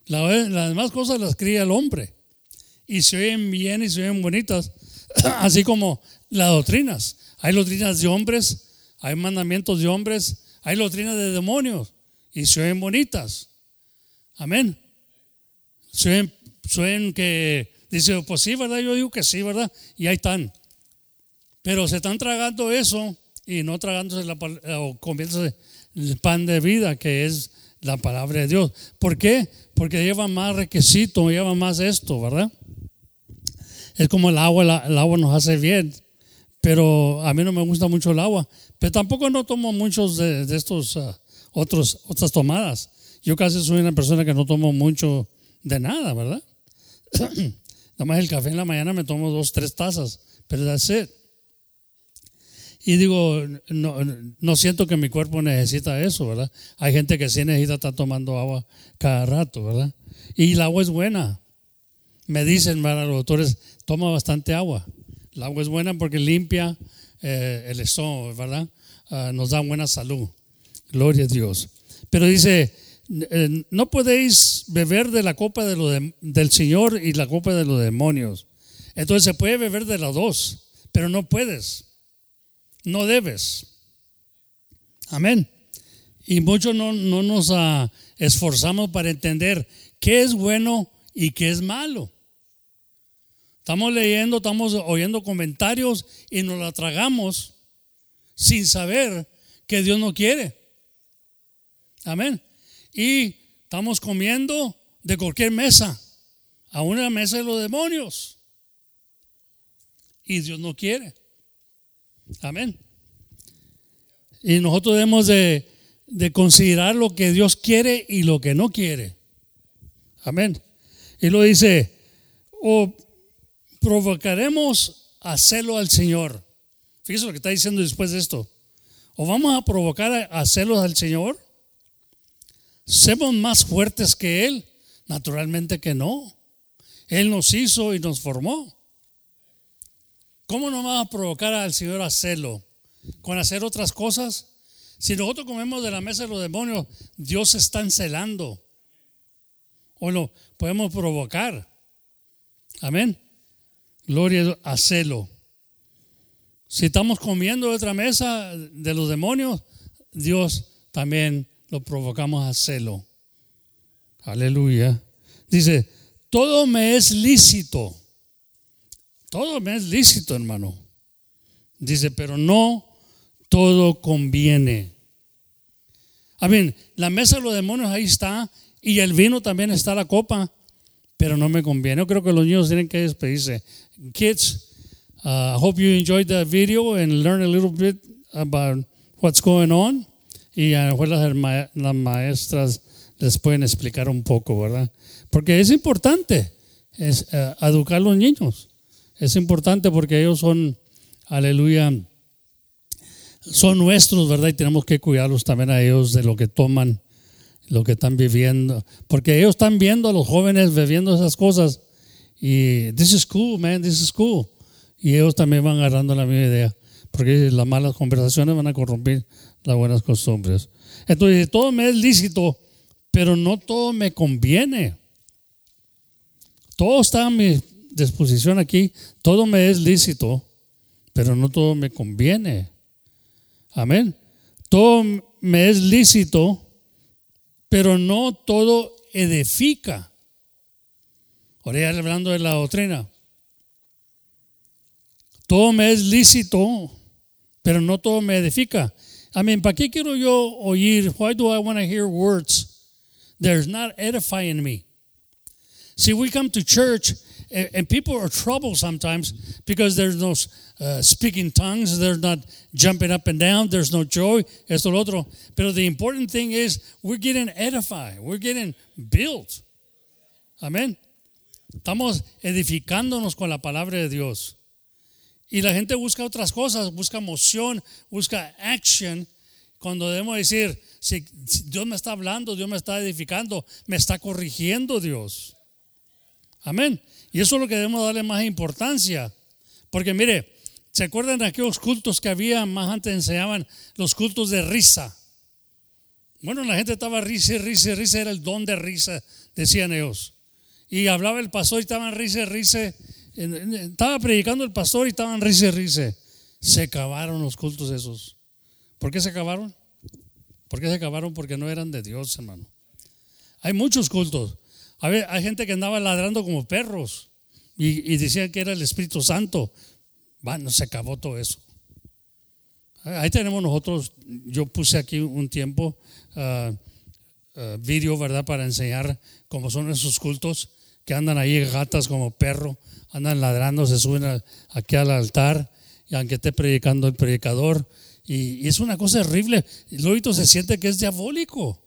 las demás cosas las cría el hombre y se oyen bien y se oyen bonitas, así como las doctrinas. Hay doctrinas de hombres, hay mandamientos de hombres, hay doctrinas de demonios y se oyen bonitas. Amén. Se oyen, que, dice, pues sí, ¿verdad? Yo digo que sí, ¿verdad? Y ahí están. Pero se están tragando eso y no tragándose la, o comiéndose el pan de vida, que es la palabra de Dios. ¿Por qué? Porque lleva más requisito, lleva más esto, ¿verdad? Es como el agua, el agua nos hace bien, pero a mí no me gusta mucho el agua. Pero tampoco no tomo muchos de, estos uh, otros, otras tomadas. Yo casi soy una persona que no tomo mucho de nada, ¿verdad? Nada más el café en la mañana me tomo dos, tres tazas, pero that's it. Y digo, no, no, siento que mi cuerpo necesita eso, ¿verdad? Hay gente que sí necesita estar tomando agua cada rato, ¿verdad? Y el agua es buena. Me dicen, ¿verdad? los doctores, toma bastante agua. El agua es buena porque limpia eh, el estómago, ¿verdad? Ah, nos da buena salud. Gloria a Dios. Pero dice, eh, no podéis beber de la copa de lo del Señor y la copa de los demonios. Entonces se puede beber de las dos, pero no puedes no debes. Amén. Y muchos no, nos ah, esforzamos para entender qué es bueno y qué es malo. Estamos leyendo, estamos oyendo comentarios y nos la tragamos sin saber que Dios no quiere. Amén. Y estamos comiendo de cualquier mesa, a una mesa de los demonios. Y Dios no quiere. Amén. Y nosotros debemos de, considerar lo que Dios quiere y lo que no quiere. Amén. Y lo dice, o provocaremos a celo al Señor. Fíjese lo que está diciendo después de esto. O vamos a provocar a celos al Señor. ¿Somos más fuertes que Él? Naturalmente que no. Él nos hizo y nos formó. ¿Cómo no va a provocar al Señor a celo? ¿Con hacer otras cosas? Si nosotros comemos de la mesa de los demonios, Dios está encelando. O lo podemos provocar. Amén. Gloria a celo. Si estamos comiendo de otra mesa de los demonios, Dios también lo provocamos a celo. Aleluya. Dice, todo me es lícito todo me es lícito, hermano. Dice, pero no todo conviene. Amén. La mesa de los demonios ahí está y el vino también está la copa, pero no me conviene. Yo creo que los niños tienen que despedirse. Kids, I uh, hope you enjoyed the video and learn a little bit about what's going on. Y a lo las, las maestras les pueden explicar un poco, ¿verdad? Porque es importante es, uh, educar a los niños. Es importante porque ellos son, aleluya, son nuestros, ¿verdad? Y tenemos que cuidarlos también a ellos de lo que toman, lo que están viviendo. Porque ellos están viendo a los jóvenes bebiendo esas cosas. Y this is cool, man, this is cool. Y ellos también van agarrando la misma idea. Porque las malas conversaciones van a corromper las buenas costumbres. Entonces, todo me es lícito, pero no todo me conviene. Todo está a mi disposición aquí, todo me es lícito, pero no todo me conviene. Amén. Todo me es lícito, pero no todo edifica. Ahora ya hablando de la doctrina. Todo me es lícito, pero no todo me edifica. I mean, ¿para qué quiero yo oír? Why do I want to hear words that are not edifying me? See, we come to church and, and people are troubled sometimes because there's no uh, speaking tongues, they're not jumping up and down, there's no joy, esto lo otro. But the important thing is we're getting edified, we're getting built. Amén. Estamos edificándonos con la palabra de Dios. Y la gente busca otras cosas, busca emoción, busca action. Cuando debemos decir, si, Dios me está hablando, Dios me está edificando, me está corrigiendo Dios. Amén. Y eso es lo que debemos darle más importancia. Porque mire, ¿se acuerdan de aquellos cultos que había más antes enseñaban los cultos de risa? Bueno, la gente estaba risa, risa, risa, era el don de risa, decían ellos. Y hablaba el pastor y estaban risa, risa. Estaba predicando el pastor y estaban risa, risa. Se acabaron los cultos esos. ¿Por qué se acabaron? ¿Por qué se acabaron? Porque no eran de Dios, hermano. Hay muchos cultos. Hay gente que andaba ladrando como perros y, y decían que era el Espíritu Santo. Bueno, se acabó todo eso. Ahí tenemos nosotros, yo puse aquí un tiempo uh, vídeo, ¿verdad? Para enseñar cómo son esos cultos, que andan ahí gatas como perro, andan ladrando, se suben aquí al altar, y aunque esté predicando el predicador, y, es una cosa horrible, luego se siente que es diabólico.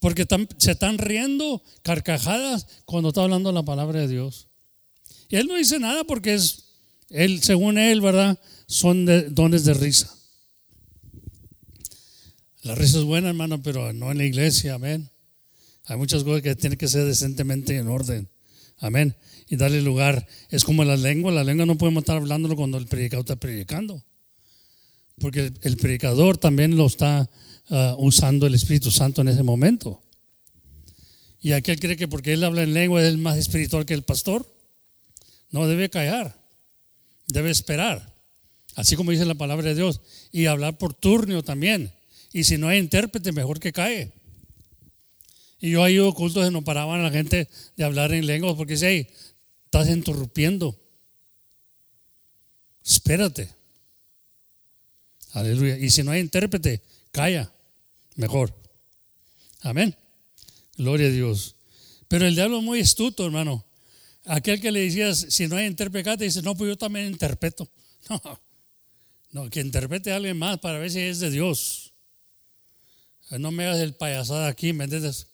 Porque se están riendo carcajadas cuando está hablando la palabra de Dios. Y él no dice nada porque es, él, según él, ¿verdad? Son de, dones de risa. La risa es buena, hermano, pero no en la iglesia, amén. Hay muchas cosas que tienen que ser decentemente en orden, amén. Y darle lugar. Es como la lengua, la lengua no podemos estar hablándolo cuando el predicador está predicando. Porque el, predicador también lo está uh, usando el Espíritu Santo en ese momento. Y aquel cree que porque él habla en lengua es más espiritual que el pastor. No debe callar, debe esperar. Así como dice la palabra de Dios. Y hablar por turno también. Y si no hay intérprete, mejor que cae. Y yo ahí ocultos que no paraban a la gente de hablar en lengua porque dice, hey, estás interrumpiendo. Espérate. Aleluya. Y si no hay intérprete, calla. Mejor. Amén. Gloria a Dios. Pero el diablo es muy astuto, hermano. Aquel que le decías, si no hay intérprete, dice, no, pues yo también interpreto. No, no, que interprete a alguien más para ver si es de Dios. No me hagas el payasada aquí, ¿me entiendes?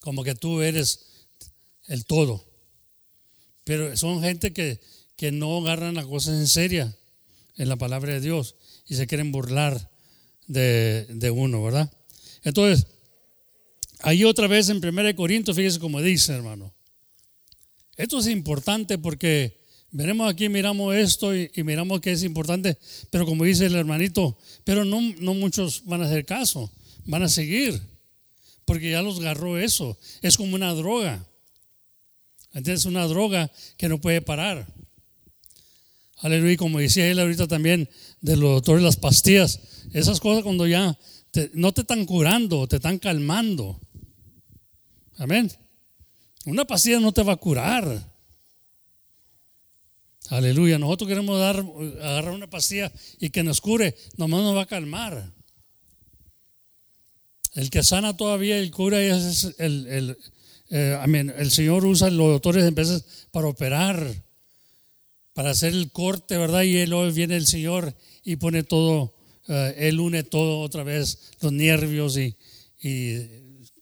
Como que tú eres el todo. Pero son gente que, que no agarran las cosas en serio en la palabra de Dios y se quieren burlar de, de uno, ¿verdad? Entonces, ahí otra vez en 1 Corintios, fíjese como dice, hermano. Esto es importante porque veremos aquí, miramos esto y, y, miramos que es importante, pero como dice el hermanito, pero no, no muchos van a hacer caso, van a seguir, porque ya los agarró eso. Es como una droga. Entonces, una droga que no puede parar. Aleluya, como decía él ahorita también de los doctores, las pastillas, esas cosas cuando ya no te están curando, te están calmando. Amén. Una pastilla no te va a curar. Aleluya. Nosotros queremos dar, agarrar una pastilla y que nos cure, nomás nos va a calmar. El que sana todavía y cura es el, el, eh, amén. el Señor usa los doctores en veces para operar, para hacer el corte, ¿verdad? Y luego viene el Señor y pone todo, uh, Él une todo otra vez, los nervios y, y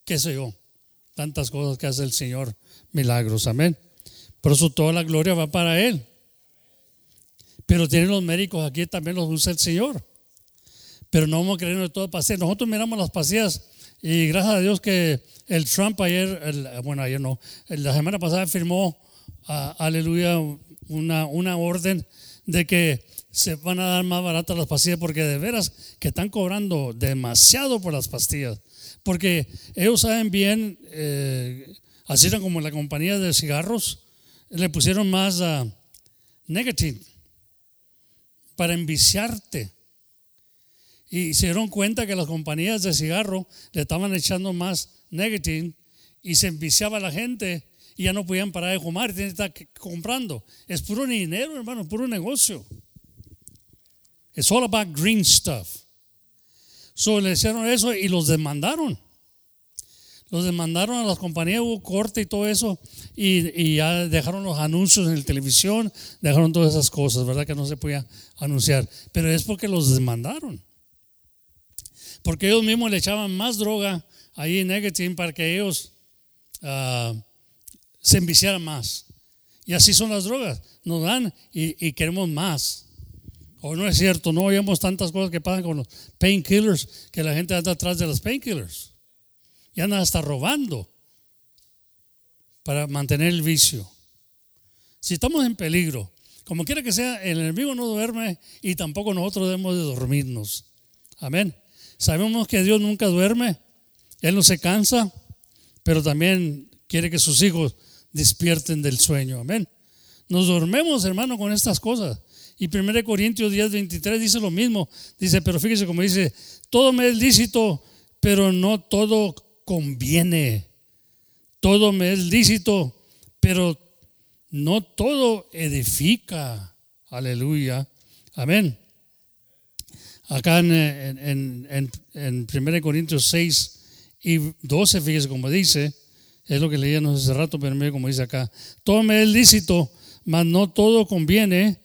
qué sé yo, tantas cosas que hace el Señor, milagros, amén. Por eso toda la gloria va para Él. Pero tienen los médicos aquí, también los usa el Señor. Pero no vamos a creer en todo pastillas. Nosotros miramos las pastillas y gracias a Dios que el Trump ayer, bueno, ayer no, la semana pasada firmó, uh, aleluya, una, una orden de que se van a dar más baratas las pastillas porque de veras que están cobrando demasiado por las pastillas. Porque ellos saben bien, eh, así como la compañía de cigarros, le pusieron más uh, negative para enviciarte. Y se dieron cuenta que las compañías de cigarro le estaban echando más negative y se enviciaba la gente y ya no podían parar de fumar, tienen que estar comprando. Es puro dinero, hermano, puro negocio. It's all about green stuff. So le hicieron eso y los demandaron. Los demandaron a las compañías, hubo corte y todo eso, y, y ya dejaron los anuncios en la televisión, dejaron todas esas cosas, ¿verdad? Que no se podía anunciar. Pero es porque los demandaron. Porque ellos mismos le echaban más droga ahí en Negative para que ellos ah, se enviciaran más. Y así son las drogas. Nos dan y, y queremos más. O no es cierto, no oímos tantas cosas que pasan con los painkillers que la gente anda atrás de los painkillers. Y anda hasta robando para mantener el vicio. Si estamos en peligro, como quiera que sea, el enemigo no duerme y tampoco nosotros debemos de dormirnos. Amén. Sabemos que Dios nunca duerme, Él no se cansa, pero también quiere que sus hijos despierten del sueño. Amén. Nos dormemos, hermano, con estas cosas. Y 1 Corintios 10, 23 dice lo mismo. Dice, pero fíjese como dice, todo me es lícito, pero no todo conviene. Todo me es lícito, pero no todo edifica. Aleluya. Amén. Acá en, en, en, en 1 Corintios 6 y 12, fíjese como dice, es lo que leíamos hace rato, pero mire como dice acá, todo me es lícito, mas no todo conviene,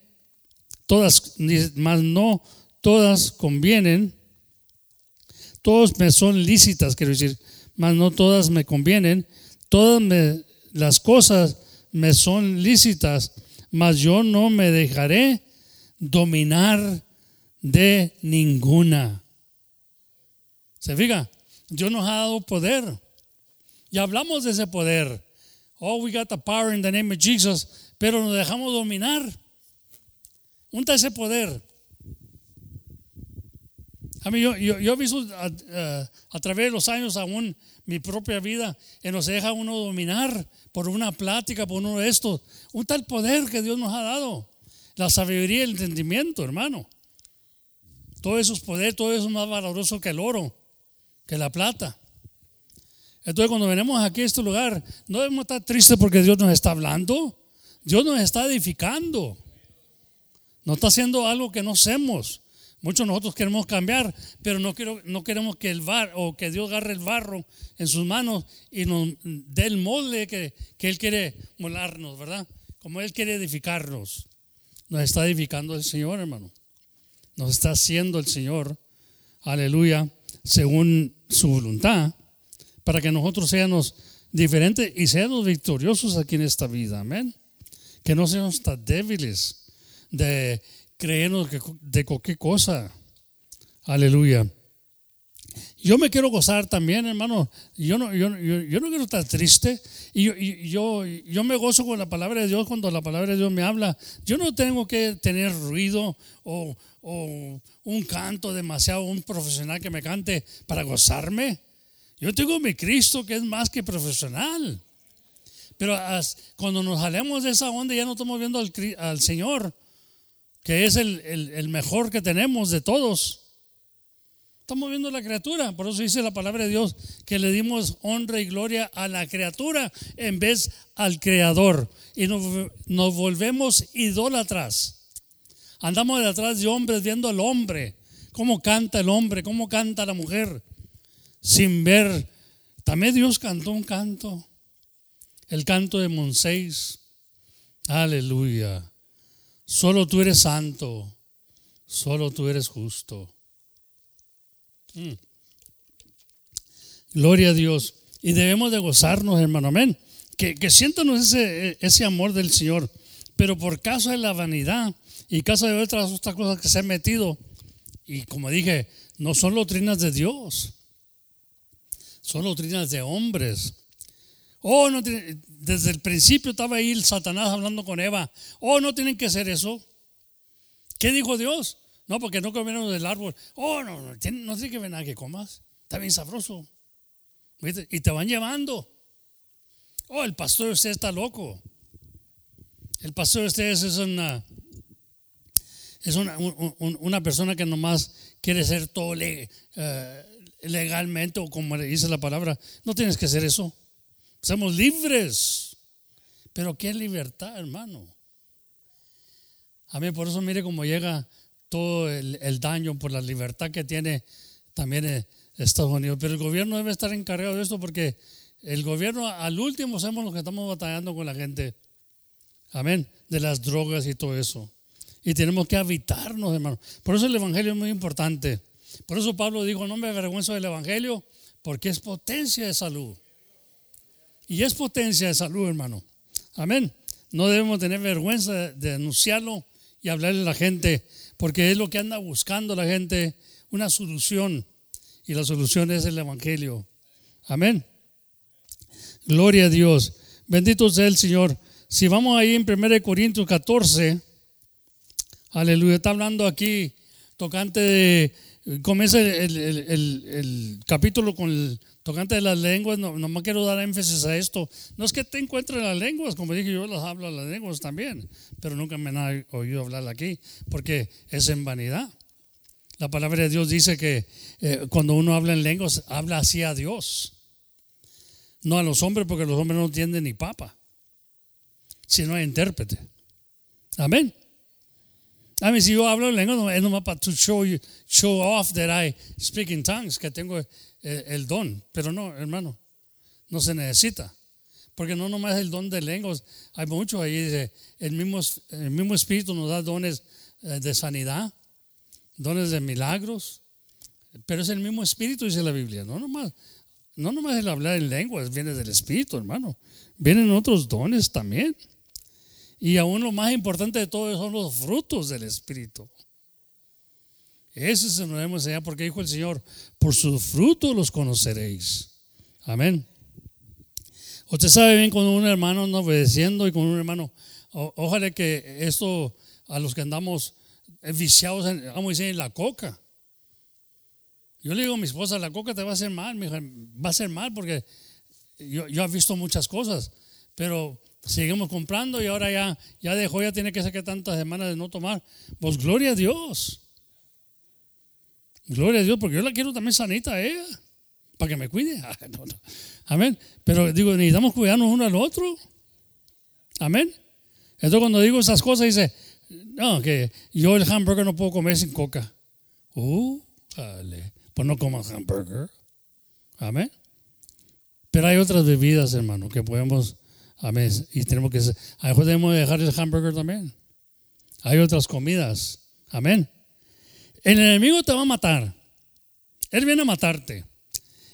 todas, mas no todas convienen, todos me son lícitas, quiero decir, mas no todas me convienen, todas me, las cosas me son lícitas, mas yo no me dejaré dominar de ninguna. ¿Se fija? Dios nos ha dado poder. Y hablamos de ese poder. Oh, we got the power in the name of Jesus. Pero nos dejamos dominar. ¿Dónde ese poder? A mí, yo, yo, yo he visto a, través de los años aún mi propia vida y nos deja uno dominar por una plática, por uno de estos. Un tal poder que Dios nos ha dado. La sabiduría y el entendimiento, hermano. Todo eso es poder, todo eso es más valoroso que el oro, que la plata. Entonces cuando venimos aquí a este lugar, no debemos estar tristes porque Dios nos está hablando. Dios nos está edificando. No está haciendo algo que no hacemos. Muchos nosotros queremos cambiar, pero no, quiero, no queremos que el bar o que Dios agarre el barro en sus manos y nos dé el molde que, que Él quiere molarnos, ¿verdad? Como Él quiere edificarnos. Nos está edificando el Señor, hermano. Nos está haciendo el Señor, aleluya, según su voluntad, para que nosotros seamos diferentes y seamos victoriosos aquí en esta vida. Amén. Que no seamos tan débiles de creernos de cualquier cosa. Aleluya. Yo me quiero gozar también, hermano. Yo no, yo, yo, no quiero estar triste. Y yo, yo, yo, me gozo con la palabra de Dios cuando la palabra de Dios me habla. Yo no tengo que tener ruido o, o un canto demasiado, un profesional que me cante para gozarme. Yo tengo mi Cristo que es más que profesional. Pero cuando nos jalemos de esa onda ya no estamos viendo al, al Señor, que es el, el, mejor que tenemos de todos. Estamos viendo la criatura. Por eso dice la palabra de Dios que le dimos honra y gloria a la criatura en vez al Creador. Y nos, nos volvemos idólatras. Andamos detrás de hombres viendo al hombre, cómo canta el hombre, cómo canta la mujer, sin ver. También Dios cantó un canto, el canto de Monseis. Aleluya. Solo tú eres santo, solo tú eres justo. Mm. Gloria a Dios. Y debemos de gozarnos, hermano. Amén. Que, que siéntanos ese, ese amor del Señor. Pero por causa de la vanidad y causa de otras, otras cosas que se han metido, y como dije, no son doctrinas de Dios, son doctrinas de hombres. Oh, no desde el principio estaba ahí el Satanás hablando con Eva. Oh, no tienen que hacer eso. ¿Qué dijo Dios? No, porque no comieron del árbol. Oh, no, no, tiene, no tiene que ver nada que comas. Está bien sabroso. Y te van llevando. Oh, el pastor usted está loco. El pastor de ustedes es una es una, un- un- una persona que nomás quiere ser todo eh, legalmente o como dice la palabra. No tienes que hacer eso. Somos libres. Pero ¿qué libertad, hermano? A mí por eso mire cómo llega todo el, el daño por la libertad que tiene también eh, Estados Unidos. Pero el gobierno debe estar encargado de esto porque el gobierno al último somos los que estamos batallando con la gente. Amén. De las drogas y todo eso. Y tenemos que habitarnos, hermano. Por eso el Evangelio es muy importante. Por eso Pablo dijo, no me avergüenzo del Evangelio porque es potencia de salud. Y es potencia de salud, hermano. Amén. No debemos tener vergüenza de, anunciarlo y hablarle a la gente, porque es lo que anda buscando la gente, una solución. Y la solución es el Evangelio. Amén. Gloria a Dios. Bendito sea el Señor. Si vamos ahí en 1 Corintios 14, aleluya, está hablando aquí, tocante de, comienza el, capítulo con el tocante de las lenguas, no, nomás quiero dar énfasis a esto. No es que te encuentres las lenguas, como dije, yo las hablo las lenguas también, pero nunca me han oído hablar aquí, porque es en vanidad. La palabra de Dios dice que eh, cuando uno habla en lenguas, habla así a Dios, no a los hombres, porque los hombres no entienden ni papa, si no hay intérprete. Amén. A mí, si yo hablo en lengua, es nomás para to show, show off that I speak in tongues, que tengo el, el don. Pero no, hermano, no se necesita. Porque no nomás el don de lenguas, hay mucho ahí. El mismo, el mismo Espíritu nos da dones eh, de sanidad, dones de milagros. Pero es el mismo Espíritu, dice la Biblia. No nomás, no nomás el hablar en lenguas, viene del Espíritu, hermano. Vienen otros dones también. Y aún lo más importante de todo son los frutos del Espíritu. Eso se nos debemos enseñar porque dijo el Señor, por sus frutos los conoceréis. Amén. Usted sabe bien cuando un hermano anda obedeciendo y con un hermano, o- ojalá que esto a los que andamos viciados, en, vamos a decir, en la coca. Yo le digo a mi esposa, la coca te va a hacer mal, mija, va a hacer mal porque yo, yo he visto muchas cosas, pero seguimos comprando y ahora ya, ya dejó, ya tiene que que tantas semanas de no tomar. Pues gloria a Dios. Gloria a Dios, porque yo la quiero también sanita a ella, para que me cuide. Ah. Amén. Pero digo, necesitamos cuidarnos uno al otro. Amén. Entonces cuando digo esas cosas dice, no, que yo el hamburger no puedo comer sin coca. Uh, vale. Pues no comas hamburger. Amén. Pero hay otras bebidas, hermano, que podemos, amén, y tenemos que, a mejor debemos dejar el hamburger también. Hay otras comidas, amén. El enemigo te va a matar. Él viene a matarte.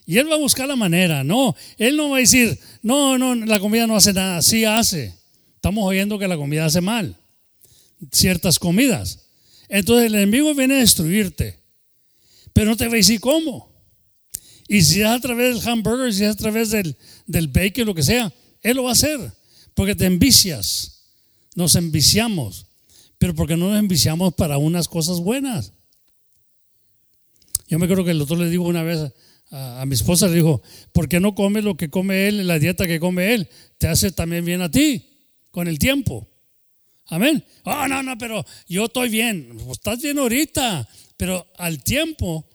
Y él va a buscar la manera. No, él no va a decir, no, no, la comida no hace nada. Sí hace. Estamos oyendo que la comida hace mal. Ciertas comidas. Entonces el enemigo viene a destruirte. Pero no te va a decir cómo. Y si es a través del hamburger, si es a través del, del bacon, lo que sea, Él lo va a hacer. Porque te envicias. Nos enviciamos. Pero porque no nos enviciamos para unas cosas buenas. Yo me acuerdo que el doctor le dijo una vez a, mi esposa, le dijo, ¿por qué no comes lo que come él, la dieta que come él? Te hace también bien a ti, con el tiempo. Amén. Oh, no, no, pero yo estoy bien. Pues estás bien ahorita, pero al tiempo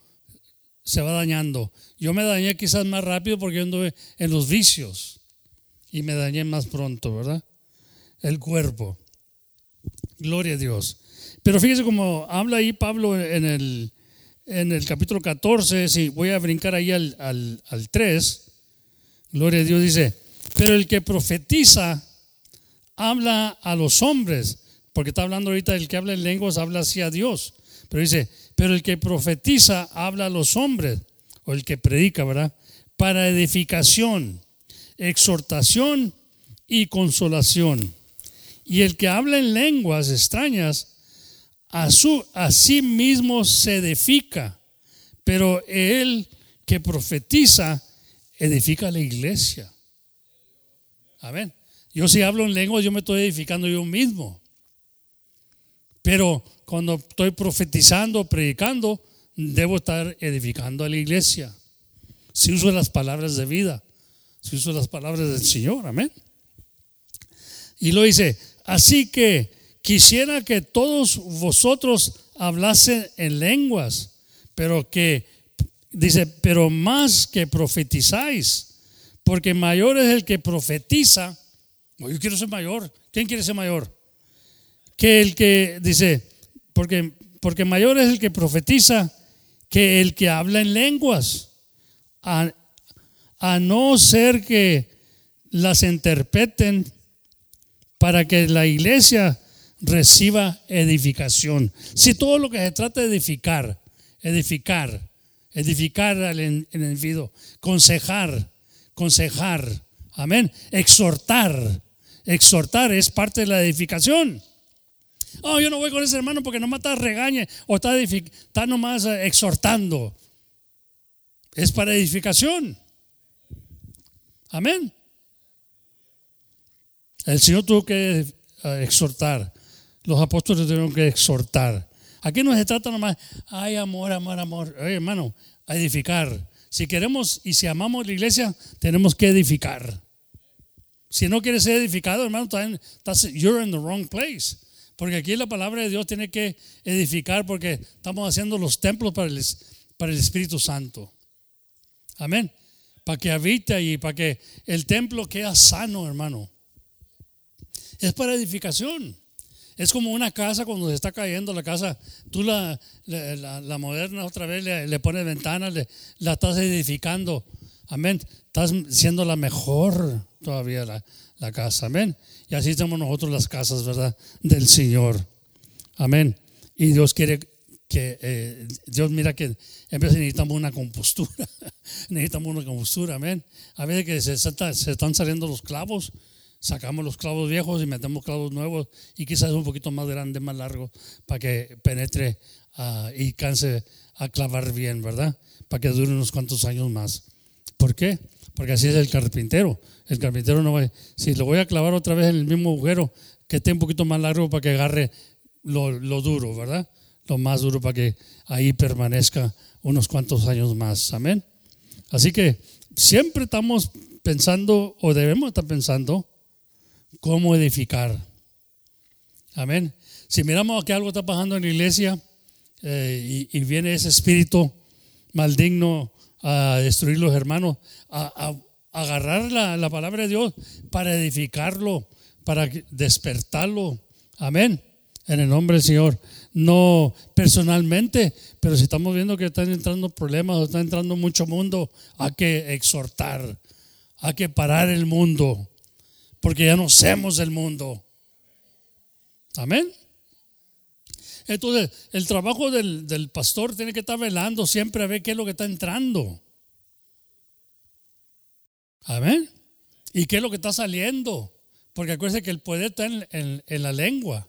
se va dañando. Yo me dañé quizás más rápido porque yo anduve en los vicios y me dañé más pronto, ¿verdad? El cuerpo. Gloria a Dios. Pero fíjese como habla ahí Pablo en el, en el capítulo 14, si voy a brincar ahí al, al, al 3, Gloria a Dios dice, pero el que profetiza habla a los hombres, porque está hablando ahorita el que habla en lenguas, habla así a Dios, pero dice, pero el que profetiza habla a los hombres, o el que predica, ¿verdad? Para edificación, exhortación y consolación. Y el que habla en lenguas extrañas, a, su, a sí mismo se edifica, pero el que profetiza edifica a la iglesia. Amén. Yo si hablo en lenguas, yo me estoy edificando yo mismo. Pero cuando estoy profetizando, predicando, debo estar edificando a la iglesia. Si uso las palabras de vida, si uso las palabras del Señor, amén. Y lo dice, así que quisiera que todos vosotros hablasen en lenguas, pero que, dice, pero más que profetizáis, porque mayor es el que profetiza. yo quiero ser mayor. ¿Quién quiere ser mayor? Que el que, dice, porque, porque mayor es el que profetiza que el que habla en lenguas. A, a no ser que las interpreten para que la iglesia reciba edificación. Si todo lo que se trata de edificar, edificar, edificar al individuo, consejar, consejar, amén, exhortar, exhortar es parte de la edificación. Oh, yo no voy con ese hermano porque nomás está regañe o está, está nomás eh, exhortando. Es para edificación. Amén. El Señor tuvo que eh, exhortar. Los apóstoles tuvieron que exhortar. Aquí no se trata nomás, ay, amor, amor, amor. Oye, hermano, a edificar. Si queremos y si amamos la iglesia, tenemos que edificar. Si no quieres ser edificado, hermano, estás, you're in the wrong place. Porque aquí la palabra de Dios tiene que edificar porque estamos haciendo los templos para el, para el Espíritu Santo. Amén. Para que habite ahí, para que el templo quede sano, hermano. Es para edificación. Es como una casa cuando se está cayendo la casa, tú la, la, moderna otra vez le, pones ventanas, le, la estás edificando. Amén. Estás siendo la mejor todavía la, la casa. Amén. Y así estamos nosotros las casas, ¿verdad? Del Señor. Amén. Y Dios quiere que, eh, Dios mira que en necesitamos una compostura, necesitamos una compostura, amén. A veces que se, se están saliendo los clavos, sacamos los clavos viejos y metemos clavos nuevos y quizás un poquito más grande, más largo, para que penetre ah, y canse a clavar bien, ¿verdad? Para que dure unos cuantos años más. ¿Por qué? Porque así es el carpintero. El carpintero no va, si lo voy a clavar otra vez en el mismo agujero, que esté un poquito más largo para que agarre lo, lo duro, ¿verdad? Lo más duro para que ahí permanezca unos cuantos años más. Amén. Así que siempre estamos pensando, o debemos estar pensando, cómo edificar. Amén. Si miramos que algo está pasando en la iglesia eh, y, viene ese espíritu maligno a destruir los hermanos, a, agarrar la, la, palabra de Dios para edificarlo, para despertarlo. Amén. En el nombre del Señor. No personalmente, pero si estamos viendo que están entrando problemas, está entrando mucho mundo, hay que exhortar, hay que parar el mundo porque ya no somos del mundo. Amén. Entonces, el trabajo del, pastor tiene que estar velando siempre a ver qué es lo que está entrando. Amén. ¿Y qué es lo que está saliendo? Porque acuérdense que el poder está en, en, la lengua.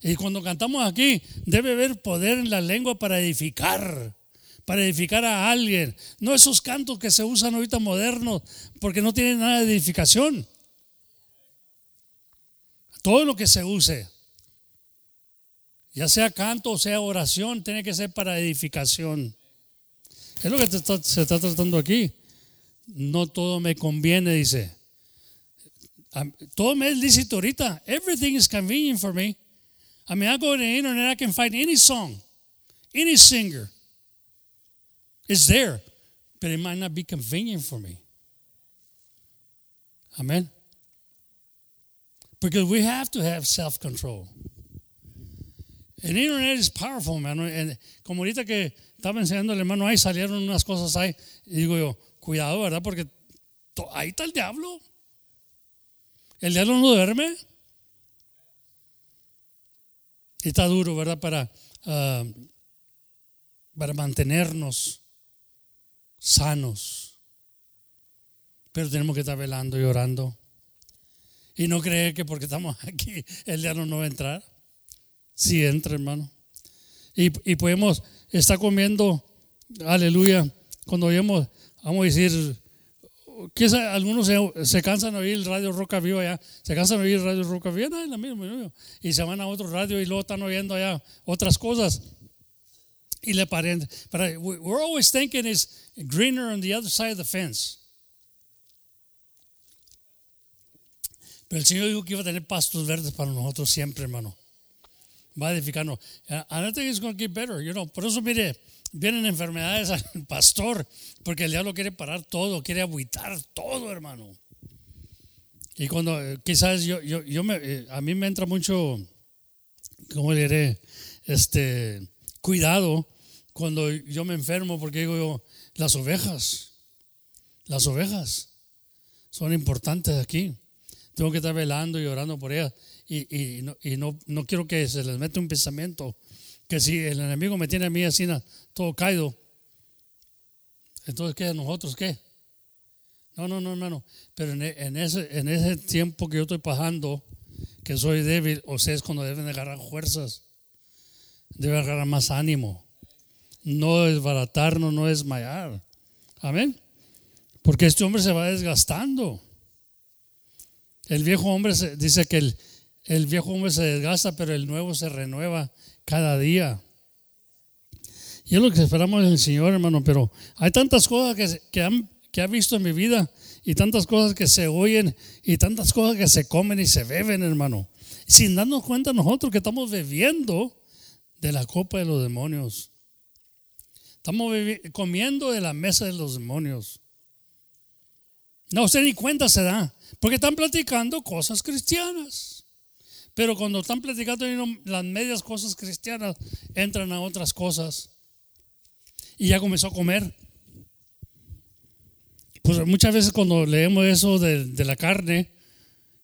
Y cuando cantamos aquí, debe haber poder en la lengua para edificar, para edificar a alguien. No esos cantos que se usan ahorita modernos, porque no tienen nada de edificación. Todo lo que se use, ya sea canto o sea oración, tiene que ser para edificación. Es lo que se está tratando aquí. No todo me conviene, dice. Todo me es lícito ahorita. Everything is convenient for me. I mean, I go to the internet, I can find any song, any singer. It's there, but it might not be convenient for me. Amen. Because we have to have self-control. El internet es powerful, hermano. Como ahorita que estaba enseñando el hermano, ahí salieron unas cosas ahí. Y digo yo, cuidado, ¿verdad? Porque ahí está el diablo. El diablo no duerme. Y está duro, ¿verdad? Para, ah, para mantenernos sanos. Pero tenemos que estar velando y orando. Y no cree que porque estamos aquí el diablo no va a entrar. Sí entra, hermano. Y, podemos estar comiendo, aleluya, cuando vemos, vamos a decir, quizá algunos se, cansan de oír el radio Roca Viva allá, se cansan de oír el radio Roca Viva, no, la misma, y se van a otro radio y luego están oyendo allá otras cosas. Y le paren. Pero we're always thinking it's greener on the other side of the fence. Pero el Señor dijo que iba a tener pastos verdes para nosotros siempre, hermano. Va a edificarnos. And I think it's going to get better. You know, por eso, mire, vienen enfermedades al pastor, porque el diablo quiere parar todo, quiere aguitar todo, hermano. Y cuando, eh, quizás yo, yo, yo me, eh, a mí me entra mucho, ¿cómo le diré? Este, cuidado cuando yo me enfermo, porque digo yo, las ovejas, las ovejas son importantes aquí. Tengo que estar velando y orando por ellas. Y, y, no, y no, no quiero que se les meta un pensamiento que si el enemigo me tiene a mí así todo caído, entonces ¿qué? ¿Nosotros qué? No, no, no, hermano. Pero en, e- en ese, en ese tiempo que yo estoy pasando, que soy débil, o sea, es cuando deben de agarrar fuerzas, deben agarrar más ánimo. No desbaratarnos, no desmayar. Amén. Porque este hombre se va desgastando. El viejo hombre se- dice que el, el viejo hombre se desgasta, pero el nuevo se renueva cada día. Y es lo que esperamos del Señor, hermano. Pero hay tantas cosas que, que, que ha visto en mi vida y tantas cosas que se oyen y tantas cosas que se comen y se beben, hermano. Sin darnos cuenta nosotros que estamos bebiendo de la copa de los demonios. Estamos comiendo de la mesa de los demonios. No, usted ni cuenta se da, porque están platicando cosas cristianas. Pero cuando están platicando las medias cosas cristianas, entran a otras cosas. Y ya comenzó a comer. Pues muchas veces cuando leemos eso de, de la carne,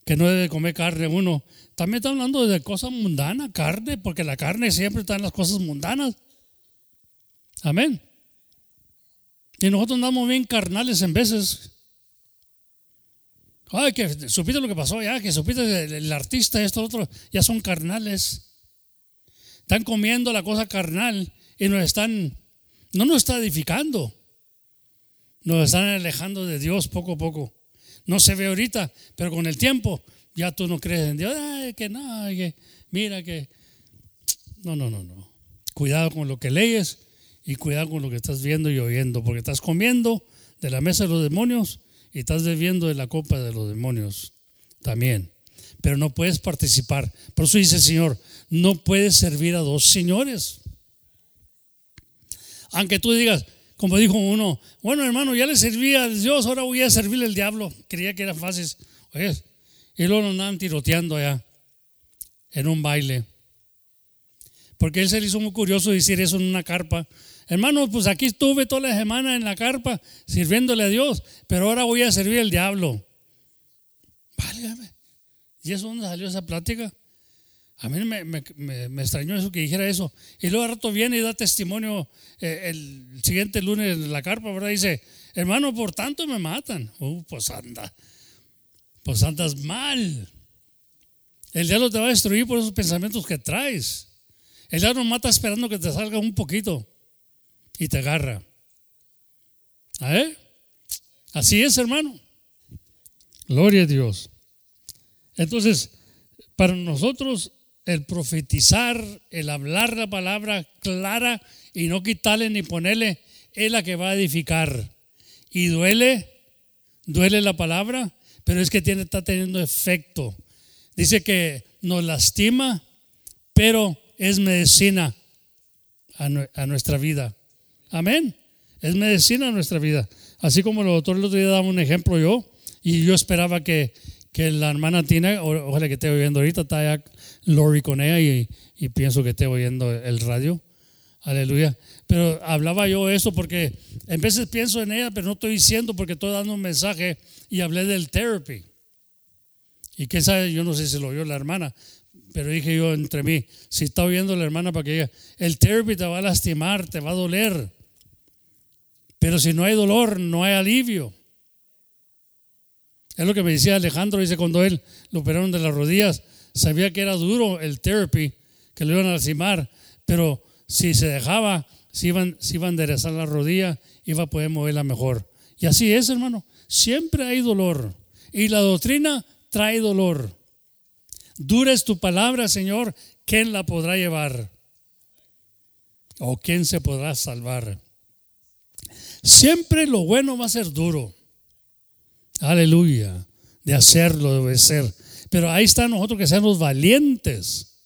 que no debe comer carne uno, también está hablando de cosas mundanas, carne, porque la carne siempre está en las cosas mundanas. Amén. Y nosotros andamos bien carnales en veces. Ay, que supiste lo que pasó ya, que supiste el, artista, esto, otro, ya son carnales. Están comiendo la cosa carnal y nos están, no nos está edificando. Nos están alejando de Dios poco a poco. No se ve ahorita, pero con el tiempo ya tú no crees en Dios. Ay, que no, que mira que. No, no, no, no. Cuidado con lo que lees y cuidado con lo que estás viendo y oyendo, porque estás comiendo de la mesa de los demonios y estás bebiendo de la copa de los demonios también. Pero no puedes participar. Por eso dice el Señor, no puedes servir a dos señores. Aunque tú digas, como dijo uno, bueno hermano, ya le serví a Dios, ahora voy a servirle al diablo. Creía que era fácil. Oye, y luego nos andaban tiroteando allá en un baile. Porque él se le hizo muy curioso decir eso en una carpa. Hermano, pues aquí estuve toda la semana en la carpa sirviéndole a Dios, pero ahora voy a servir al diablo. Válgame. ¿Y eso dónde salió esa plática? A mí me, me- me- extrañó eso que dijera eso. Y luego al rato viene y da testimonio eh, el siguiente lunes en la carpa, ¿verdad? Dice, hermano, por tanto me matan. Uh, pues anda. Pues andas mal. El diablo te va a destruir por esos pensamientos que traes. El diablo mata esperando que te salga un poquito y te agarra. ¿A ver? Así es, hermano. Gloria a Dios. Entonces, para nosotros, el profetizar, el hablar la palabra clara y no quitarle ni ponerle, es la que va a edificar. Y duele, duele la palabra, pero es que tiene, está teniendo efecto. Dice que nos lastima, pero es medicina a, nue- a nuestra vida. Amén. Es medicina a nuestra vida. Así como el doctor el otro día daba un ejemplo yo, y yo esperaba que, que la hermana o- ojalá que esté oyendo ahorita, está allá Lori con ella y, y pienso que esté oyendo el radio. Aleluya. Pero hablaba yo eso porque en veces pienso en ella, pero no estoy diciendo porque estoy dando un mensaje y hablé del therapy. Y que sabe, yo no sé si lo oyó la hermana, pero dije yo entre mí, si está oyendo la hermana para que diga, el therapy te va a lastimar, te va a doler. Pero si no hay dolor, no hay alivio. Es lo que me decía Alejandro, dice cuando él lo operaron de las rodillas, sabía que era duro el therapy, que lo iban a lastimar, pero si se dejaba, si iban, iba a enderezar la rodilla, iba a poder moverla mejor. Y así es, hermano, siempre hay dolor. Y la doctrina trae dolor. Dura es tu palabra, Señor, ¿quién la podrá llevar? ¿O quién se podrá salvar? Siempre lo bueno va a ser duro. Aleluya. De hacerlo, de obedecer. Pero ahí está nosotros que seamos valientes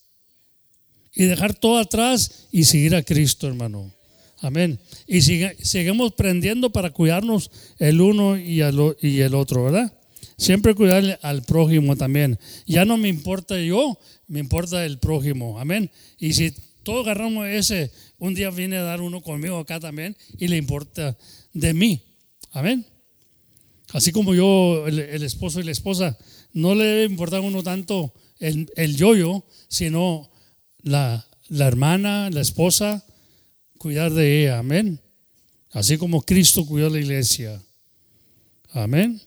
y dejar todo atrás y seguir a Cristo, hermano. Amén. Y sigue, seguimos prendiendo para cuidarnos el uno y el, y el otro, ¿verdad? Siempre cuidarle al prójimo también. Ya no me importa yo, me importa el prójimo. Amén. Y si todos agarramos ese, un día viene a dar uno conmigo acá también y le importa de mí. Amén. Así como yo, el, esposo y la esposa, no le debe importar a uno tanto el, el yo-yo, sino la, la hermana, la esposa, cuidar de ella. Amén. Así como Cristo cuidó la iglesia. Amén.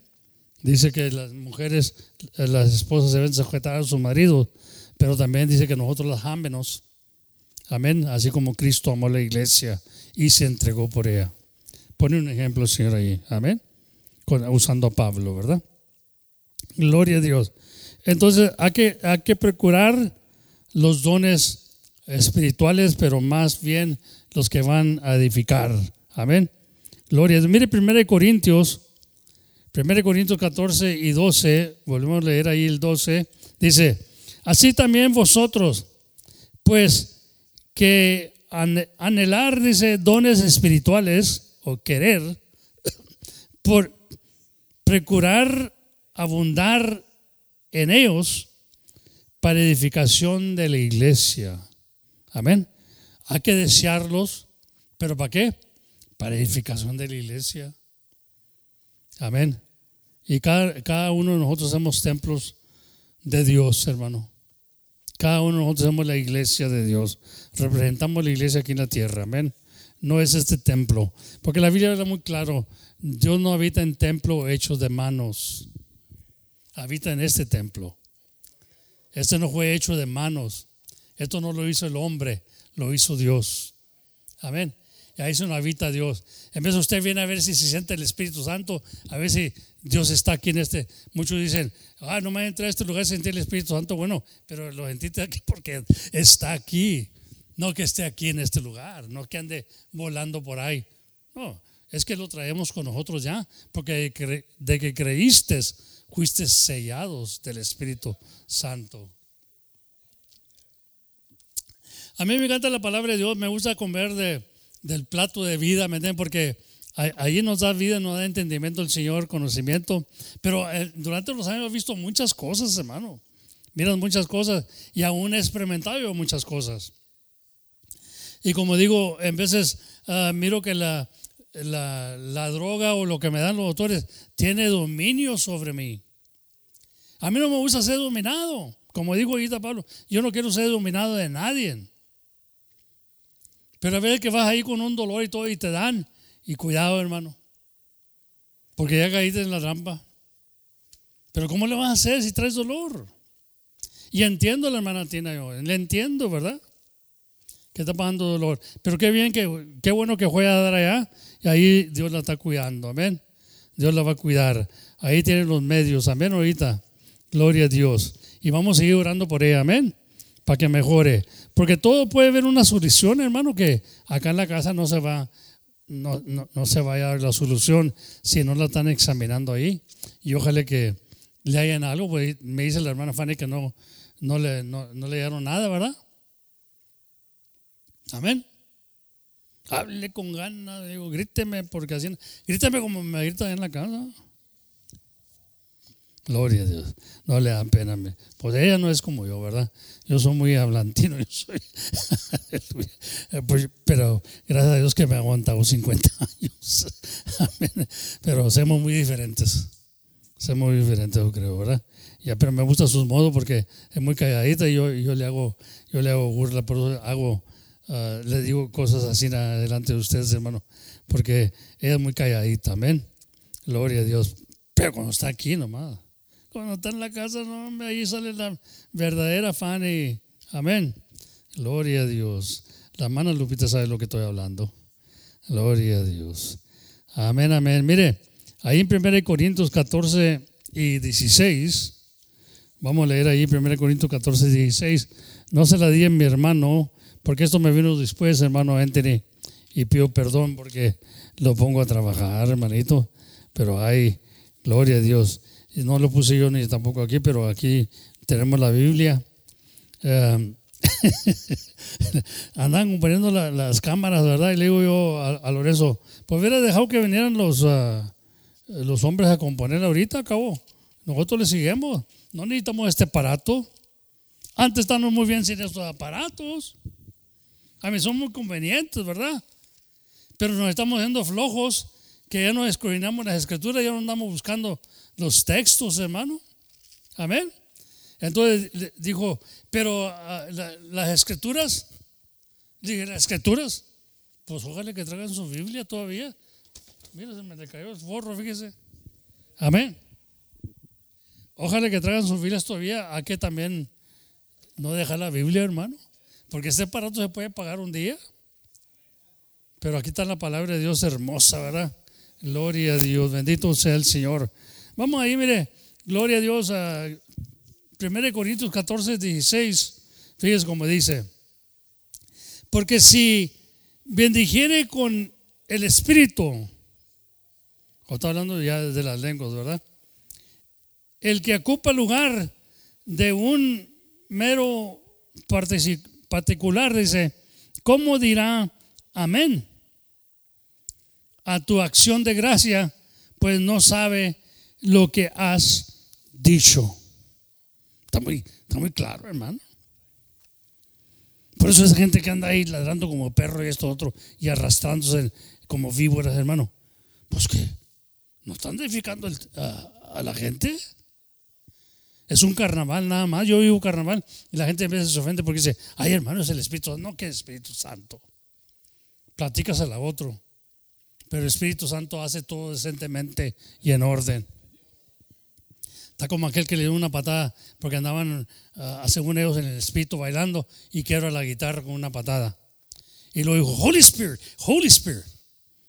Dice que las mujeres, las esposas deben sujetar a su marido, pero también dice que nosotros las ámenos. Amén. Así como Cristo amó la iglesia y se entregó por ella. Pone un ejemplo, Señor, ahí. Amén. Usando a Pablo, ¿verdad? Gloria a Dios. Entonces, hay que, hay que procurar los dones espirituales, pero más bien los que van a edificar. Amén. Gloria. Mire 1 Corintios 1 Corintios 14 y 12, volvemos a leer ahí el 12, dice, así también vosotros, pues que anhelar, dice, dones espirituales o querer, por procurar abundar en ellos para edificación de la iglesia. Amén. Hay que desearlos, pero ¿para qué? Para edificación de la iglesia. Amén. Y cada, cada uno de nosotros somos templos de Dios, hermano. Cada uno de nosotros somos la iglesia de Dios. Representamos la iglesia aquí en la tierra. Amén. No es este templo. Porque la Biblia habla muy claro. Dios no habita en templo hechos de manos. Habita en este templo. Este no fue hecho de manos. Esto no lo hizo el hombre, lo hizo Dios. Amén. Y ahí se nos habita Dios. En vez de usted viene a ver si se siente el Espíritu Santo, a ver si Dios está aquí en este. Muchos dicen, ah, no me entra a este lugar sentir el Espíritu Santo. Bueno, pero lo sentiste aquí porque está aquí. No que esté aquí en este lugar, no que ande volando por ahí. No, es que lo traemos con nosotros ya, porque de que creíste, fuiste sellados del Espíritu Santo. A mí me encanta la palabra de Dios, me gusta comer de, del plato de vida, ¿me entienden? Porque ahí nos da vida, nos da entendimiento el Señor, conocimiento. Pero eh, durante los años he visto muchas cosas, hermano. Miran muchas cosas y aún he experimentado muchas cosas. Y como digo, en veces ah, miro que la, la, la, droga o lo que me dan los doctores tiene dominio sobre mí. A mí no me gusta ser dominado. Como digo ahorita Pablo, yo no quiero ser dominado de nadie. Pero a veces que vas ahí con un dolor y todo y te dan. Y cuidado, hermano. Porque ya caíste en la trampa. Pero ¿cómo le vas a hacer si traes dolor? Y entiendo la hermana Tina yo. Le entiendo, ¿verdad? Que está pasando dolor. Pero qué bien, que, qué bueno que juega a dar allá. Y ahí Dios la está cuidando. Amén. Dios la va a cuidar. Ahí tienen los medios. Amén ahorita. Gloria a Dios. Y vamos a seguir orando por ella. Amén para que mejore. Porque todo puede haber una solución, hermano, que acá en la casa no se va, no, no, se vaya a dar la solución si no la están examinando ahí. Y ojalá que le hayan algo, pues me dice la hermana Fanny que no, no, le, no, le dieron nada, ¿verdad? Amén. Hable con ganas, digo, gríteme, porque así, gríteme como me grita en la casa. Gloria a Dios. No le dan pena. Pues ella no es como yo, ¿verdad? Yo soy muy hablantino. Yo soy, pues, pero gracias a Dios que me ha aguantado 50 años. Pero somos muy diferentes. Somos muy diferentes, yo creo, ¿verdad? Ya, pero me gusta sus modos porque es muy calladita y yo, le hago yo le hago burla, por hago, ah, le digo cosas así delante de ustedes, hermano, porque ella es muy calladita, amén. Gloria a Dios. Pero cuando está aquí nomás. Cuando está en la casa, no, ahí sale la verdadera Fanny. Amén. Gloria a Dios. La mano Lupita sabe lo que estoy hablando. Gloria a Dios. Amén, amén. Mire, ahí en 1 Corintios 14 y 16, vamos a leer ahí 1 Corintios 14 y 16. No se la di en mi hermano, porque esto me vino después, hermano Anthony, y pido perdón porque lo pongo a trabajar, hermanito. Pero hay, gloria a Dios. Y no lo puse yo ni tampoco aquí, pero aquí tenemos la Biblia. Eh, andan poniendo la- las cámaras, ¿verdad? Y le digo yo a, a Lorenzo, pues hubiera dejado que vinieran los, ah, los hombres a componer ahorita, acabo. Nosotros le seguimos. No necesitamos este aparato. Antes estábamos muy bien sin estos aparatos. A mí son muy convenientes, ¿verdad? Pero nos estamos haciendo flojos, que ya no escudriñamos las escrituras, ya no andamos buscando los textos, hermano. Amén. Entonces dijo, pero ah, la- las escrituras, dije, las escrituras, pues ojalá que traigan su Biblia todavía. Mira, se me le cayó el forro, fíjese. Amén. Ojalá que traigan sus Biblias todavía, a que también no deja la Biblia, hermano. Porque este aparato se puede pagar un día. Pero aquí está la palabra de Dios hermosa, ¿verdad? Gloria a Dios, bendito sea el Señor. Vamos ahí, mire, gloria a Dios a 1 Corintios 14, 16. Fíjese cómo dice. Porque si bendijere con el Espíritu, o está hablando ya de las lenguas, ¿verdad? El que ocupa lugar de un mero partici- particular, dice, ¿cómo dirá amén? A tu acción de gracia, pues no sabe lo que has dicho. Está muy, está muy claro, hermano. Por eso esa gente que anda ahí ladrando como perro y esto otro y arrastrándose como víboras, hermano. Pues que no están edificando a la gente. Es un carnaval nada más. Yo vivo carnaval y la gente a veces se ofende porque dice, ay hermano, es el Espíritu Santo. No, que Espíritu Santo. Platícasela a otro. Pero el Espíritu Santo hace todo decentemente y en orden. Está como aquel que le dio una patada porque andaban, ah, según ellos, en el espíritu bailando y quiebra la guitarra con una patada. Y luego dijo, Holy Spirit, Holy Spirit.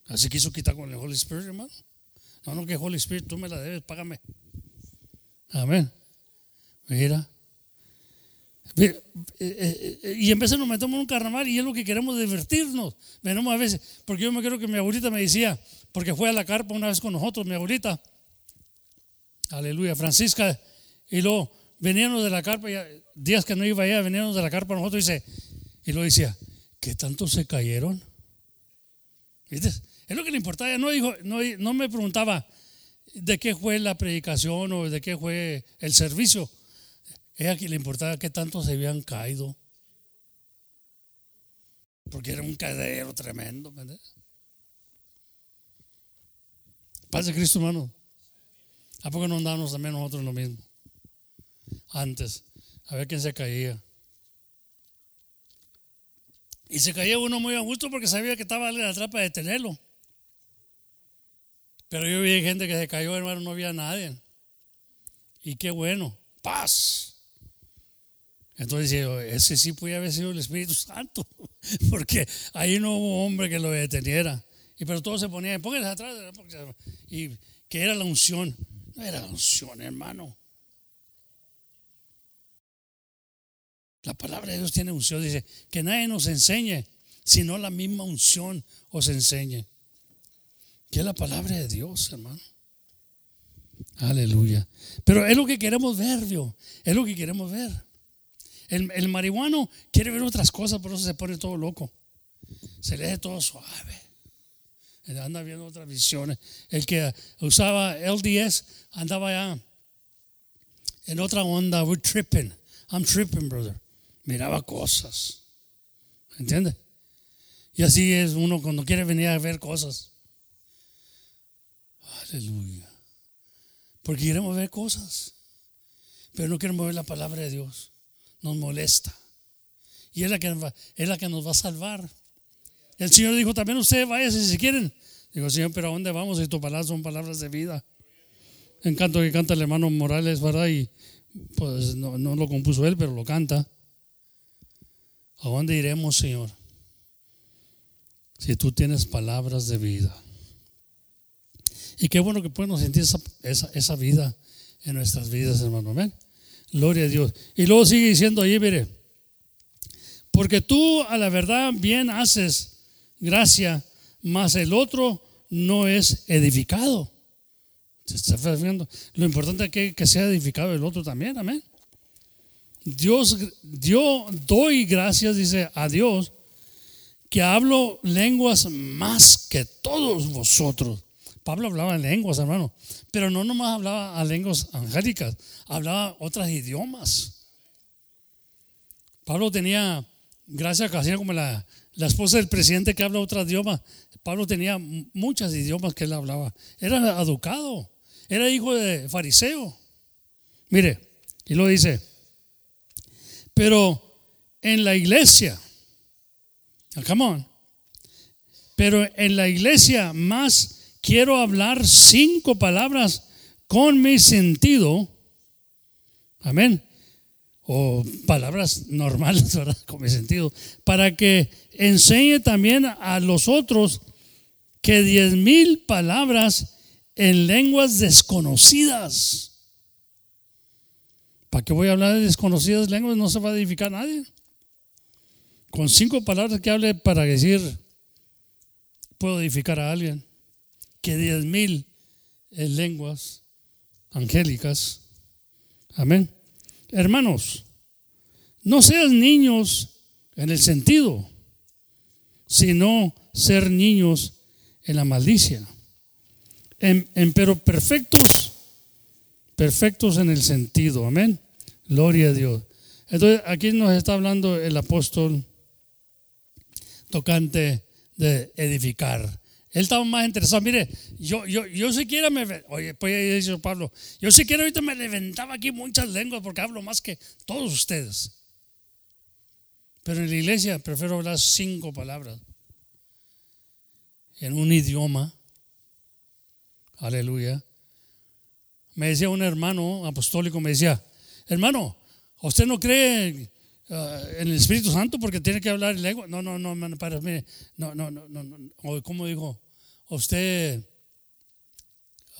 Así quiso quitar con el Holy Spirit, hermano. No, no, que Holy Spirit, tú me la debes, págame. Amén. Mira. Eh, eh, eh, Y en de nos metemos en un carnaval y es lo que queremos divertirnos. Venimos a veces, porque yo me creo que mi abuelita me decía, porque fue a la carpa una vez con nosotros, mi abuelita, aleluya, Francisca, y luego veníamos de la carpa, días que no iba allá, veníamos de la carpa nosotros, y, dice, y luego decía, ¿qué tanto se cayeron? ¿Viste? Es lo que le importaba, no, dijo, no, no me preguntaba de qué fue la predicación o de qué fue el servicio. Que le importaba qué tanto se habían caído. Porque era un caedero tremendo. Paz de Cristo, hermano. ¿A poco no andábamos también nosotros en lo mismo? Antes, a ver quién se caía. Y se caía uno muy a gusto porque sabía que estaba alguien atrás para detenerlo. Pero yo vi gente que se cayó, hermano, no había nadie. Y qué bueno, paz. Entonces ese sí puede haber sido el Espíritu Santo, porque ahí no hubo hombre que lo deteniera. Y pero todos se ponían, pónganse atrás, y que era la unción. No era la unción, hermano. La palabra de Dios tiene unción, dice, que nadie nos enseñe, sino la misma unción os enseñe. Que es la palabra de Dios, hermano. Aleluya. Pero es lo que queremos ver, Dios. Es lo que queremos ver. El, el marihuano quiere ver otras cosas, por eso se pone todo loco. Se le hace todo suave. Anda viendo otras visiones. El que usaba LDS andaba ya en otra onda. We're tripping. I'm tripping, brother. Miraba cosas. ¿Entiendes? Y así es uno cuando quiere venir a ver cosas. Aleluya. Porque queremos ver cosas. Pero no queremos ver la palabra de Dios. Nos molesta. Y es la que es la que nos va a salvar. El Señor dijo también ustedes váyanse si quieren. Digo, Señor, pero ¿a dónde vamos si tus palabras son palabras de vida? En canto que canta el hermano Morales, ¿verdad? Y pues no, no lo compuso él, pero lo canta. ¿A dónde iremos, Señor? Si tú tienes palabras de vida. Y qué bueno que podemos sentir esa, esa, esa vida en nuestras vidas, hermano. Amén. Gloria a Dios. Y luego sigue diciendo ahí, mire, porque tú a la verdad bien haces gracia, mas el otro no es edificado. ¿Se está? Lo importante es que, que sea edificado el otro también, amén. Dios, yo doy gracias, dice a Dios, que hablo lenguas más que todos vosotros. Pablo hablaba en lenguas, hermano, pero no nomás hablaba a lenguas angélicas, hablaba otras idiomas. Pablo tenía, gracias casi como la, esposa del presidente que habla otro idioma. Pablo tenía muchos idiomas que él hablaba. Era educado, era hijo de fariseo. Mire, y lo dice, pero en la iglesia, ah, come on, pero en la iglesia más quiero hablar cinco palabras con mi sentido. Amén. O palabras normales, ¿verdad? Con mi sentido. Para que enseñe también a los otros que diez mil palabras en lenguas desconocidas. ¿Para qué voy a hablar de desconocidas lenguas? No se va a edificar nadie. Con cinco palabras que hable para decir, puedo edificar a alguien. Que diez mil en lenguas angélicas. Amén. Hermanos, no seas niños en el sentido, sino ser niños en la malicia. En, pero perfectos, perfectos en el sentido. Amén. Gloria a Dios. Entonces, aquí nos está hablando el apóstol tocante de edificar. Él estaba más interesado. Mire, yo, yo, yo siquiera me. Oye, pues dice Pablo, yo siquiera ahorita me levantaba aquí muchas lenguas porque hablo más que todos ustedes. Pero en la iglesia prefiero hablar cinco palabras en un idioma. Aleluya. Me decía un hermano apostólico, me decía, hermano, ¿usted no cree uh, en el Espíritu Santo porque tiene que hablar en lengua? No, no, no, no, para, mire, no, no, no, no, ¿cómo dijo? Usted,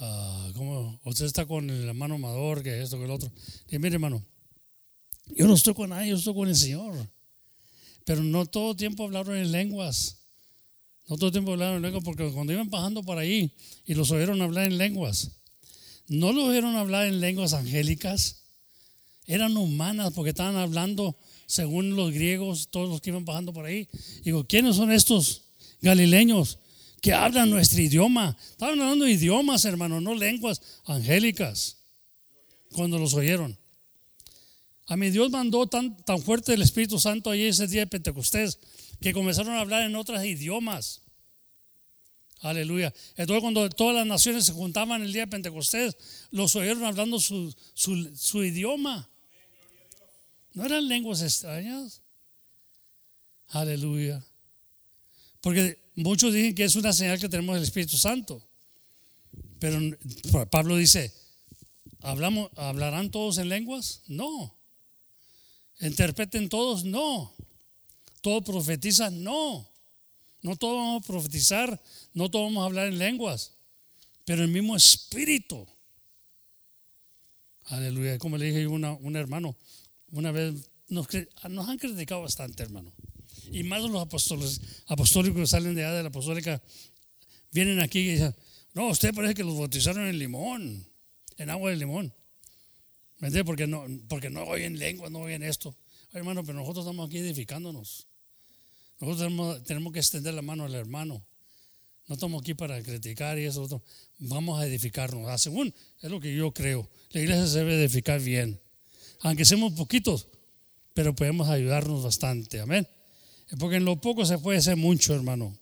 uh, ¿cómo? Usted está con el hermano amador, que esto, que el otro. Y mire, hermano, yo no estoy con nadie, yo estoy con el Señor. Pero no todo tiempo hablaron en lenguas. No todo tiempo hablaron en lenguas porque cuando iban pasando por ahí y los oyeron hablar en lenguas, no los oyeron hablar en lenguas angélicas, eran humanas porque estaban hablando según los griegos, todos los que iban pasando por ahí. Digo, ¿quiénes son estos galileños que hablan nuestro idioma? Estaban hablando idiomas, hermano, no lenguas angélicas, cuando los oyeron. A mi Dios mandó tan, tan fuerte el Espíritu Santo ahí ese día de Pentecostés que comenzaron a hablar en otros idiomas. Aleluya. Entonces cuando todas las naciones se juntaban el día de Pentecostés, los oyeron hablando su, su, idioma. No eran lenguas extrañas. Aleluya. Porque muchos dicen que es una señal que tenemos el Espíritu Santo. Pero Pablo dice, ¿hablamos, ¿hablarán todos en lenguas? No. ¿Interpreten todos? No. ¿Todos profetizan? No. No todos vamos a profetizar, no todos vamos a hablar en lenguas, pero el mismo espíritu. Aleluya. Como le dije a un hermano, una vez nos, nos, han criticado bastante, hermano. Y más los apóstoles, apostólicos que salen de allá de la apostólica, vienen aquí y dicen, no, usted parece que los bautizaron en limón, en agua de limón. ¿Me entiende? Porque no, porque no oyen lengua, no oyen esto. hermano, pero nosotros estamos aquí edificándonos. Nosotros tenemos, que extender la mano al hermano. No estamos aquí para criticar y eso. Otro. Vamos a edificarnos. Ah, según es lo que yo creo. La iglesia se debe edificar bien. Aunque seamos poquitos, pero podemos ayudarnos bastante. Amén. Porque en lo poco se puede hacer mucho, hermano.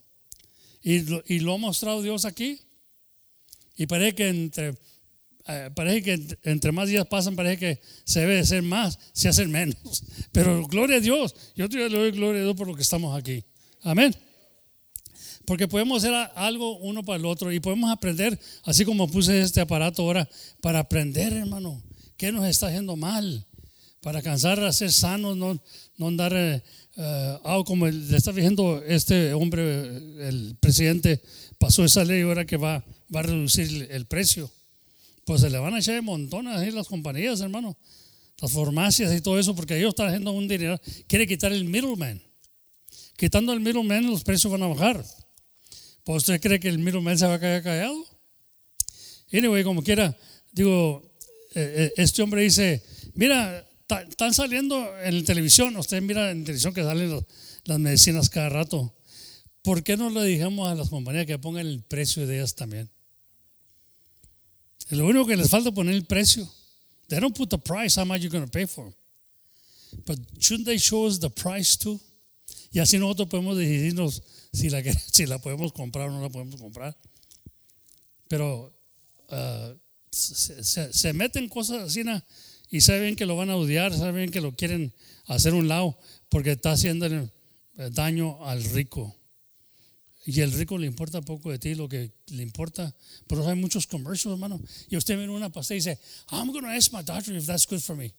Y lo ha mostrado Dios aquí. Y parece que entre eh, parece que entre más días pasan, parece que se debe de ser más, se hace menos. Pero gloria a Dios, yo te doy gloria a Dios por lo que estamos aquí. Amén. Porque podemos hacer algo uno para el otro y podemos aprender, así como puse este aparato ahora, para aprender, hermano, qué nos está haciendo mal, para alcanzar a ser sanos, no, no andar eh, eh, algo como le está diciendo este hombre, el presidente, pasó esa ley ahora que va, va a reducir el precio pues se le van a echar de ahí las compañías, hermano. Las farmacias y todo eso, porque ellos están haciendo un dinero. Quiere quitar el middleman. Quitando el middleman, los precios van a bajar. ¿Pues usted cree que el middleman se va a caer callado? Anyway, como quiera, digo, eh, eh, este hombre dice, mira, están saliendo en televisión, usted mira en televisión que salen los- las medicinas cada rato. ¿Por qué no le dijimos a las compañías que pongan el precio de ellas también? Lo único que les falta es poner el precio. They don't put the price, how much you're going to pay for. But shouldn't they show us the price too? Y así nosotros podemos decidirnos si la, si la podemos comprar o no la podemos comprar. Pero ah, se, se- se meten cosas así. Y saben que lo van a odiar, saben que lo quieren hacer un lado porque está haciendo daño al rico. Y el rico le importa poco de ti, lo que le importa. Pero hay muchos commercials, hermano. Y usted viene una pastilla y dice, I'm going to ask my doctor if that's good for me.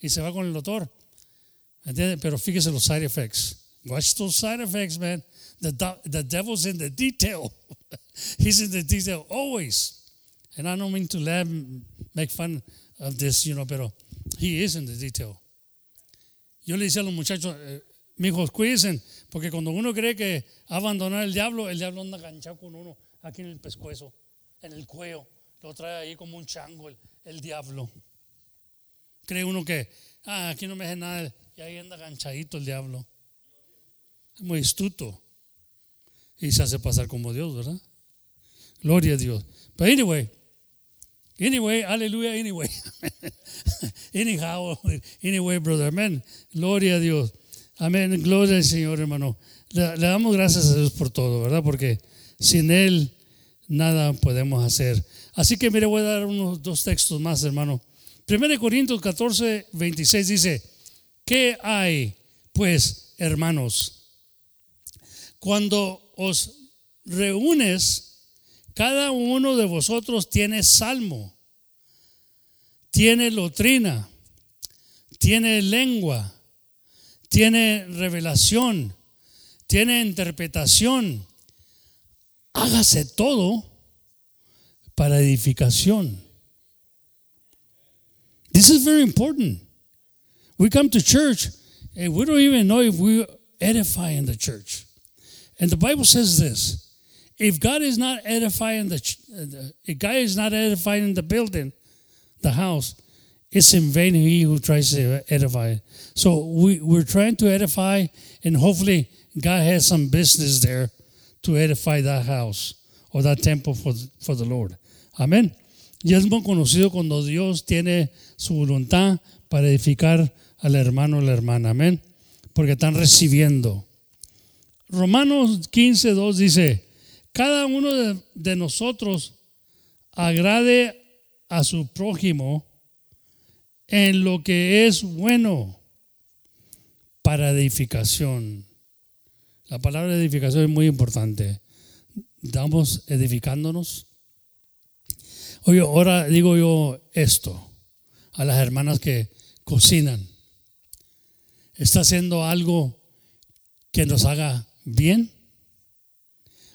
Y se va con el doctor. ¿Entiende? Pero fíjese los side effects. Watch those side effects, man. The, the devil's in the detail. He's in the detail always. And I don't mean to laugh, make fun of this, you know, pero he is in the detail. Yo le decía a los muchachos, eh, mijos, cuídense, porque cuando uno cree que abandonar el diablo, el diablo anda ganchado con uno aquí en el pescuezo, en el cuello. Lo trae ahí como un chango el, el diablo. Cree uno que, ah, aquí no me hace nada, y ahí anda ganchadito el diablo. Es muy astuto. Y se hace pasar como Dios, ¿verdad? Gloria a Dios. But anyway, anyway, aleluya, anyway. Anyhow, anyway, brother, amén. Gloria a Dios. Amén, gloria al Señor, hermano. Le, damos gracias a Dios por todo, ¿verdad? Porque sin Él nada podemos hacer. Así que mire, voy a dar unos dos textos más, hermano. 1 Corintios 14, 26 dice, ¿qué hay, pues, hermanos? Cuando os reúnes, cada uno de vosotros tiene salmo, tiene doctrina, tiene lengua, tiene revelación, tiene interpretación. Hágase todo para edificación. This is very important. We come to church and we don't even know if we edify in the church. And the Bible says this if God is not edifying the, uh, if God is not edifying the building, the house, it's in vain he who tries to edify. So we, we're trying to edify, and hopefully God has some business there to edify that house or that temple for, for the Lord. Amén. Y es muy conocido cuando Dios tiene su voluntad para edificar al hermano o la hermana. Amén. Porque están recibiendo. Romanos 15, 2 dice, cada uno de, nosotros agrade a su prójimo en lo que es bueno para edificación. La palabra edificación es muy importante. Estamos edificándonos. Oye, ahora digo yo esto a las hermanas que cocinan. ¿Está haciendo algo que nos haga bien?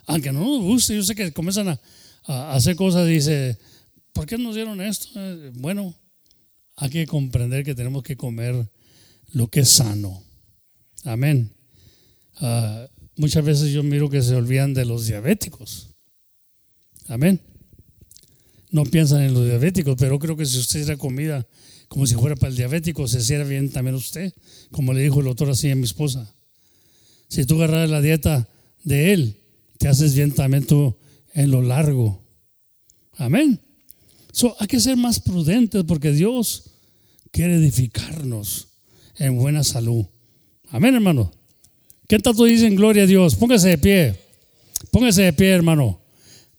Aunque no nos guste, yo sé que comienzan a, hacer cosas dice, ¿por qué nos dieron esto? Eh, Bueno, hay que comprender que tenemos que comer lo que es sano. Amén. Ah, muchas veces yo miro que se olvidan de los diabéticos. Amén. No piensan en los diabéticos, pero creo que si usted hiciera comida como si fuera para el diabético, se hiciera bien también usted, como le dijo el doctor así a mi esposa. Si tú agarras la dieta de él, te haces bien en lo largo. Amén. So, hay que ser más prudentes porque Dios quiere edificarnos en buena salud. Amén, hermano. ¿Qué tanto dicen gloria a Dios? Póngase de pie. Póngase de pie, hermano.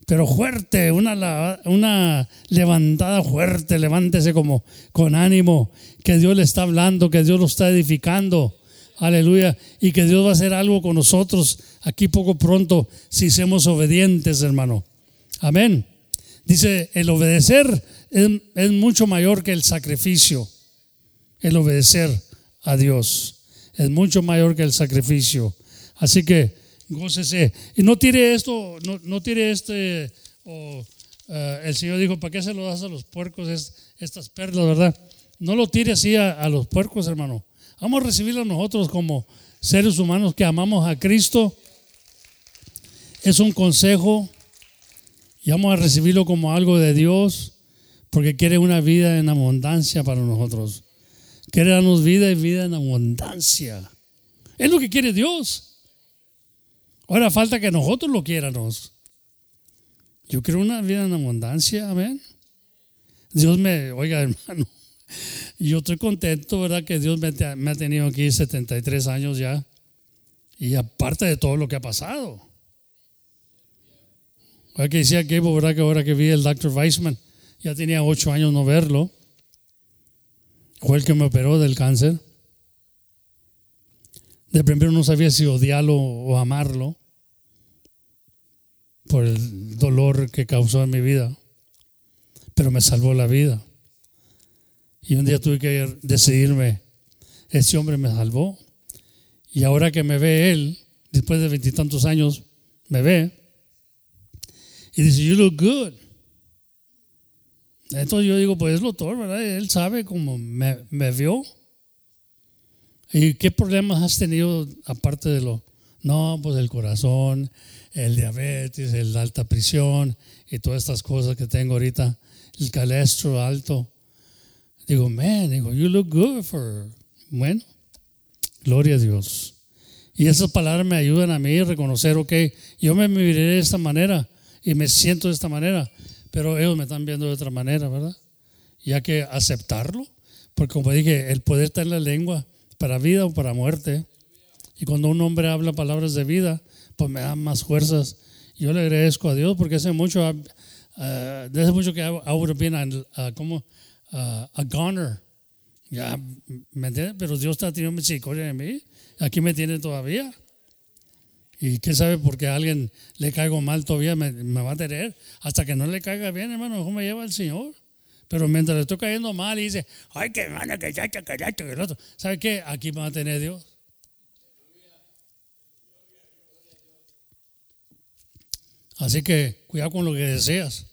Pero fuerte, una, una levantada fuerte, levántese como con ánimo, que Dios le está hablando, que Dios lo está edificando. Aleluya. Y que Dios va a hacer algo con nosotros aquí poco pronto si somos obedientes, hermano. Amén. Dice, el obedecer es, es mucho mayor que el sacrificio. El obedecer a Dios es mucho mayor que el sacrificio. Así que gócese. Y no tire esto, no, no tire este. eh, el Señor dijo, ¿para qué se lo das a los puercos es- estas perlas, verdad? No lo tire así a los puercos, hermano. Vamos a recibirlo nosotros como seres humanos que amamos a Cristo. Es un consejo y vamos a recibirlo como algo de Dios porque quiere una vida en abundancia para nosotros. Quiere darnos vida y vida en abundancia. Es lo que quiere Dios. Ahora falta que nosotros lo quieramos. Yo quiero una vida en abundancia, amén. Dios me, oiga hermano, yo estoy contento, ¿verdad? Que Dios me, ha tenido aquí 73 años ya. Y aparte de todo lo que ha pasado. Que decía que, ¿verdad? Que ahora que vi el Dr. Weissman, ya tenía ocho años no verlo. Fue el que me operó del cáncer. De primero no sabía si odiarlo o amarlo por el dolor que causó en mi vida, pero me salvó la vida. Y un día tuve que decidirme, ese hombre me salvó. Y ahora que me ve él, después de veintitantos años, me ve y dice, you look good. Entonces yo digo, pues es doctor, ¿verdad? Él sabe cómo me, me vio. ¿Y qué problemas has tenido aparte de lo? No, pues el corazón, el diabetes, el alta presión y todas estas cosas que tengo ahorita, el colesterol alto. Digo, man, digo, you look good for. Bueno, gloria a Dios. Y esas palabras me ayudan a mí a reconocer, ok, yo me miré de esta manera y me siento de esta manera, pero ellos me están viendo de otra manera, ¿verdad? Y hay que aceptarlo, porque como dije, el poder está en la lengua para vida o para muerte. Y cuando un hombre habla palabras de vida, pues me dan más fuerzas. Yo le agradezco a Dios porque hace mucho, uh, desde mucho que I, would have como, a goner. Ya, ¿me entiendes? Pero Dios está teniendo misericordia de mí. Aquí me tiene todavía. Y quién sabe por qué a alguien le caigo mal todavía me, va a tener. Hasta que no le caiga bien, hermano, ¿cómo me lleva el Señor? Pero mientras le estoy cayendo mal y dice, ay, que hermano, que ya, que ya, que el otro. ¿Sabe qué? Aquí me va a tener Dios. Así que cuidado con lo que deseas.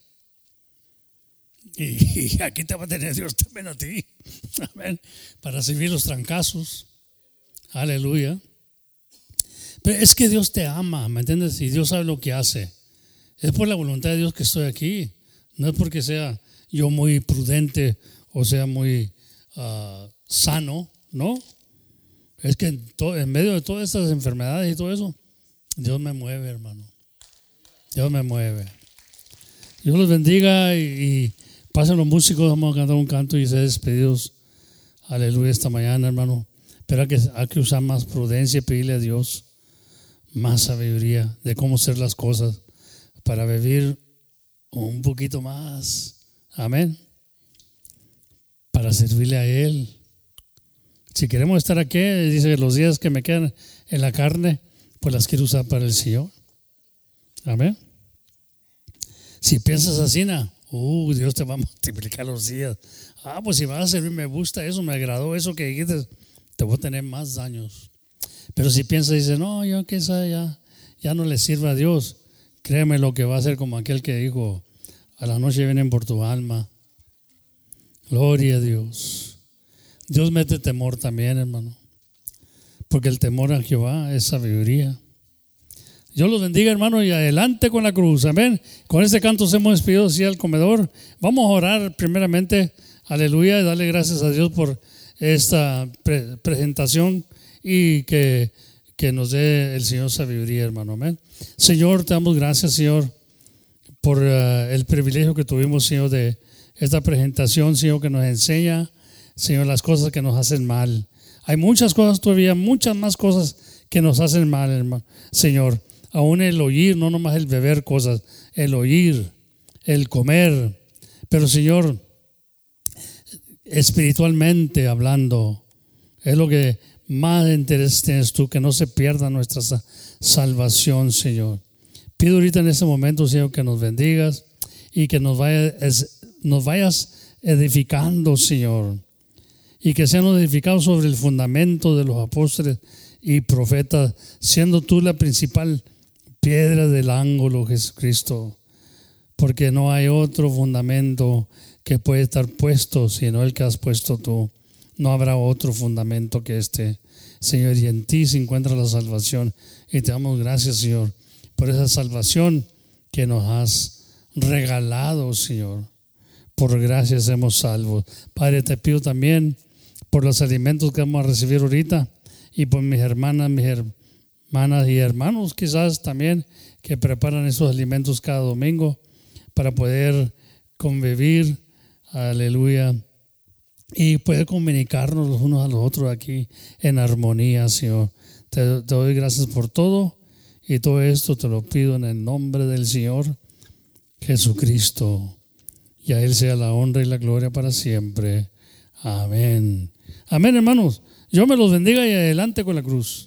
Y, aquí te va a tener Dios también a ti. Amén. Para servir los trancazos. Aleluya. Pero es que Dios te ama, ¿me entiendes? Y Dios sabe lo que hace. Es por la voluntad de Dios que estoy aquí. No es porque sea yo muy prudente o sea muy ah, sano, ¿no? Es que en medio de todas estas enfermedades y todo eso, Dios me mueve, hermano. Dios me mueve. Dios los bendiga y, pasen los músicos, vamos a cantar un canto y ser despedidos. Aleluya esta mañana, hermano. Pero hay que, hay que usar más prudencia y pedirle a Dios más sabiduría de cómo hacer las cosas para vivir un poquito más. Amén. Para servirle a Él. Si queremos estar aquí, dice que los días que me quedan en la carne, pues las quiero usar para el Señor. Amén. Si piensas así, uh, Dios te va a multiplicar los días. Ah, pues si vas a servir, me gusta eso, me agradó eso que dijiste, te voy a tener más años. Pero si piensas y dice, no, yo sé, ya, ya no le sirve a Dios, créeme lo que va a ser como aquel que dijo, a la noche vienen por tu alma. Gloria a Dios. Dios mete temor también, hermano. Porque el temor a Jehová es sabiduría. Dios los bendiga, hermano, y adelante con la cruz. Amén. Con este canto se hemos despedido así al comedor. Vamos a orar primeramente. Aleluya. Y darle gracias a Dios por esta presentación y que, que, nos dé el Señor sabiduría, hermano. Amén. Señor, te damos gracias, Señor, por eh, el privilegio que tuvimos, Señor, de esta presentación, Señor, que nos enseña, Señor, las cosas que nos hacen mal. Hay muchas cosas todavía, muchas más cosas que nos hacen mal. Señor aún el oír, no nomás el beber cosas, el oír, el comer. Pero Señor, espiritualmente hablando, es lo que más interés tienes tú, que no se pierda nuestra salvación, Señor. Pido ahorita en este momento, Señor, que nos bendigas y que nos vayas, edificando, Señor. Y que seamos edificados sobre el fundamento de los apóstoles y profetas, siendo tú la principal piedra del ángulo, Jesucristo, porque no hay otro fundamento que puede estar puesto sino el que has puesto tú. No habrá otro fundamento que este, Señor, y en ti se encuentra la salvación. Y te damos gracias, Señor, por esa salvación que nos has regalado, Señor. Por gracias hemos salvo. Padre, te pido también por los alimentos que vamos a recibir ahorita y por mis hermanas, mis hermanas y hermanos quizás también que preparan esos alimentos cada domingo para poder convivir, aleluya, y poder comunicarnos los unos a los otros aquí en armonía, Señor. Te, te doy gracias por todo y todo esto te lo pido en el nombre del Señor Jesucristo. Y a Él sea la honra y la gloria para siempre. Amén. Amén, hermanos. Yo me los bendiga y adelante con la cruz.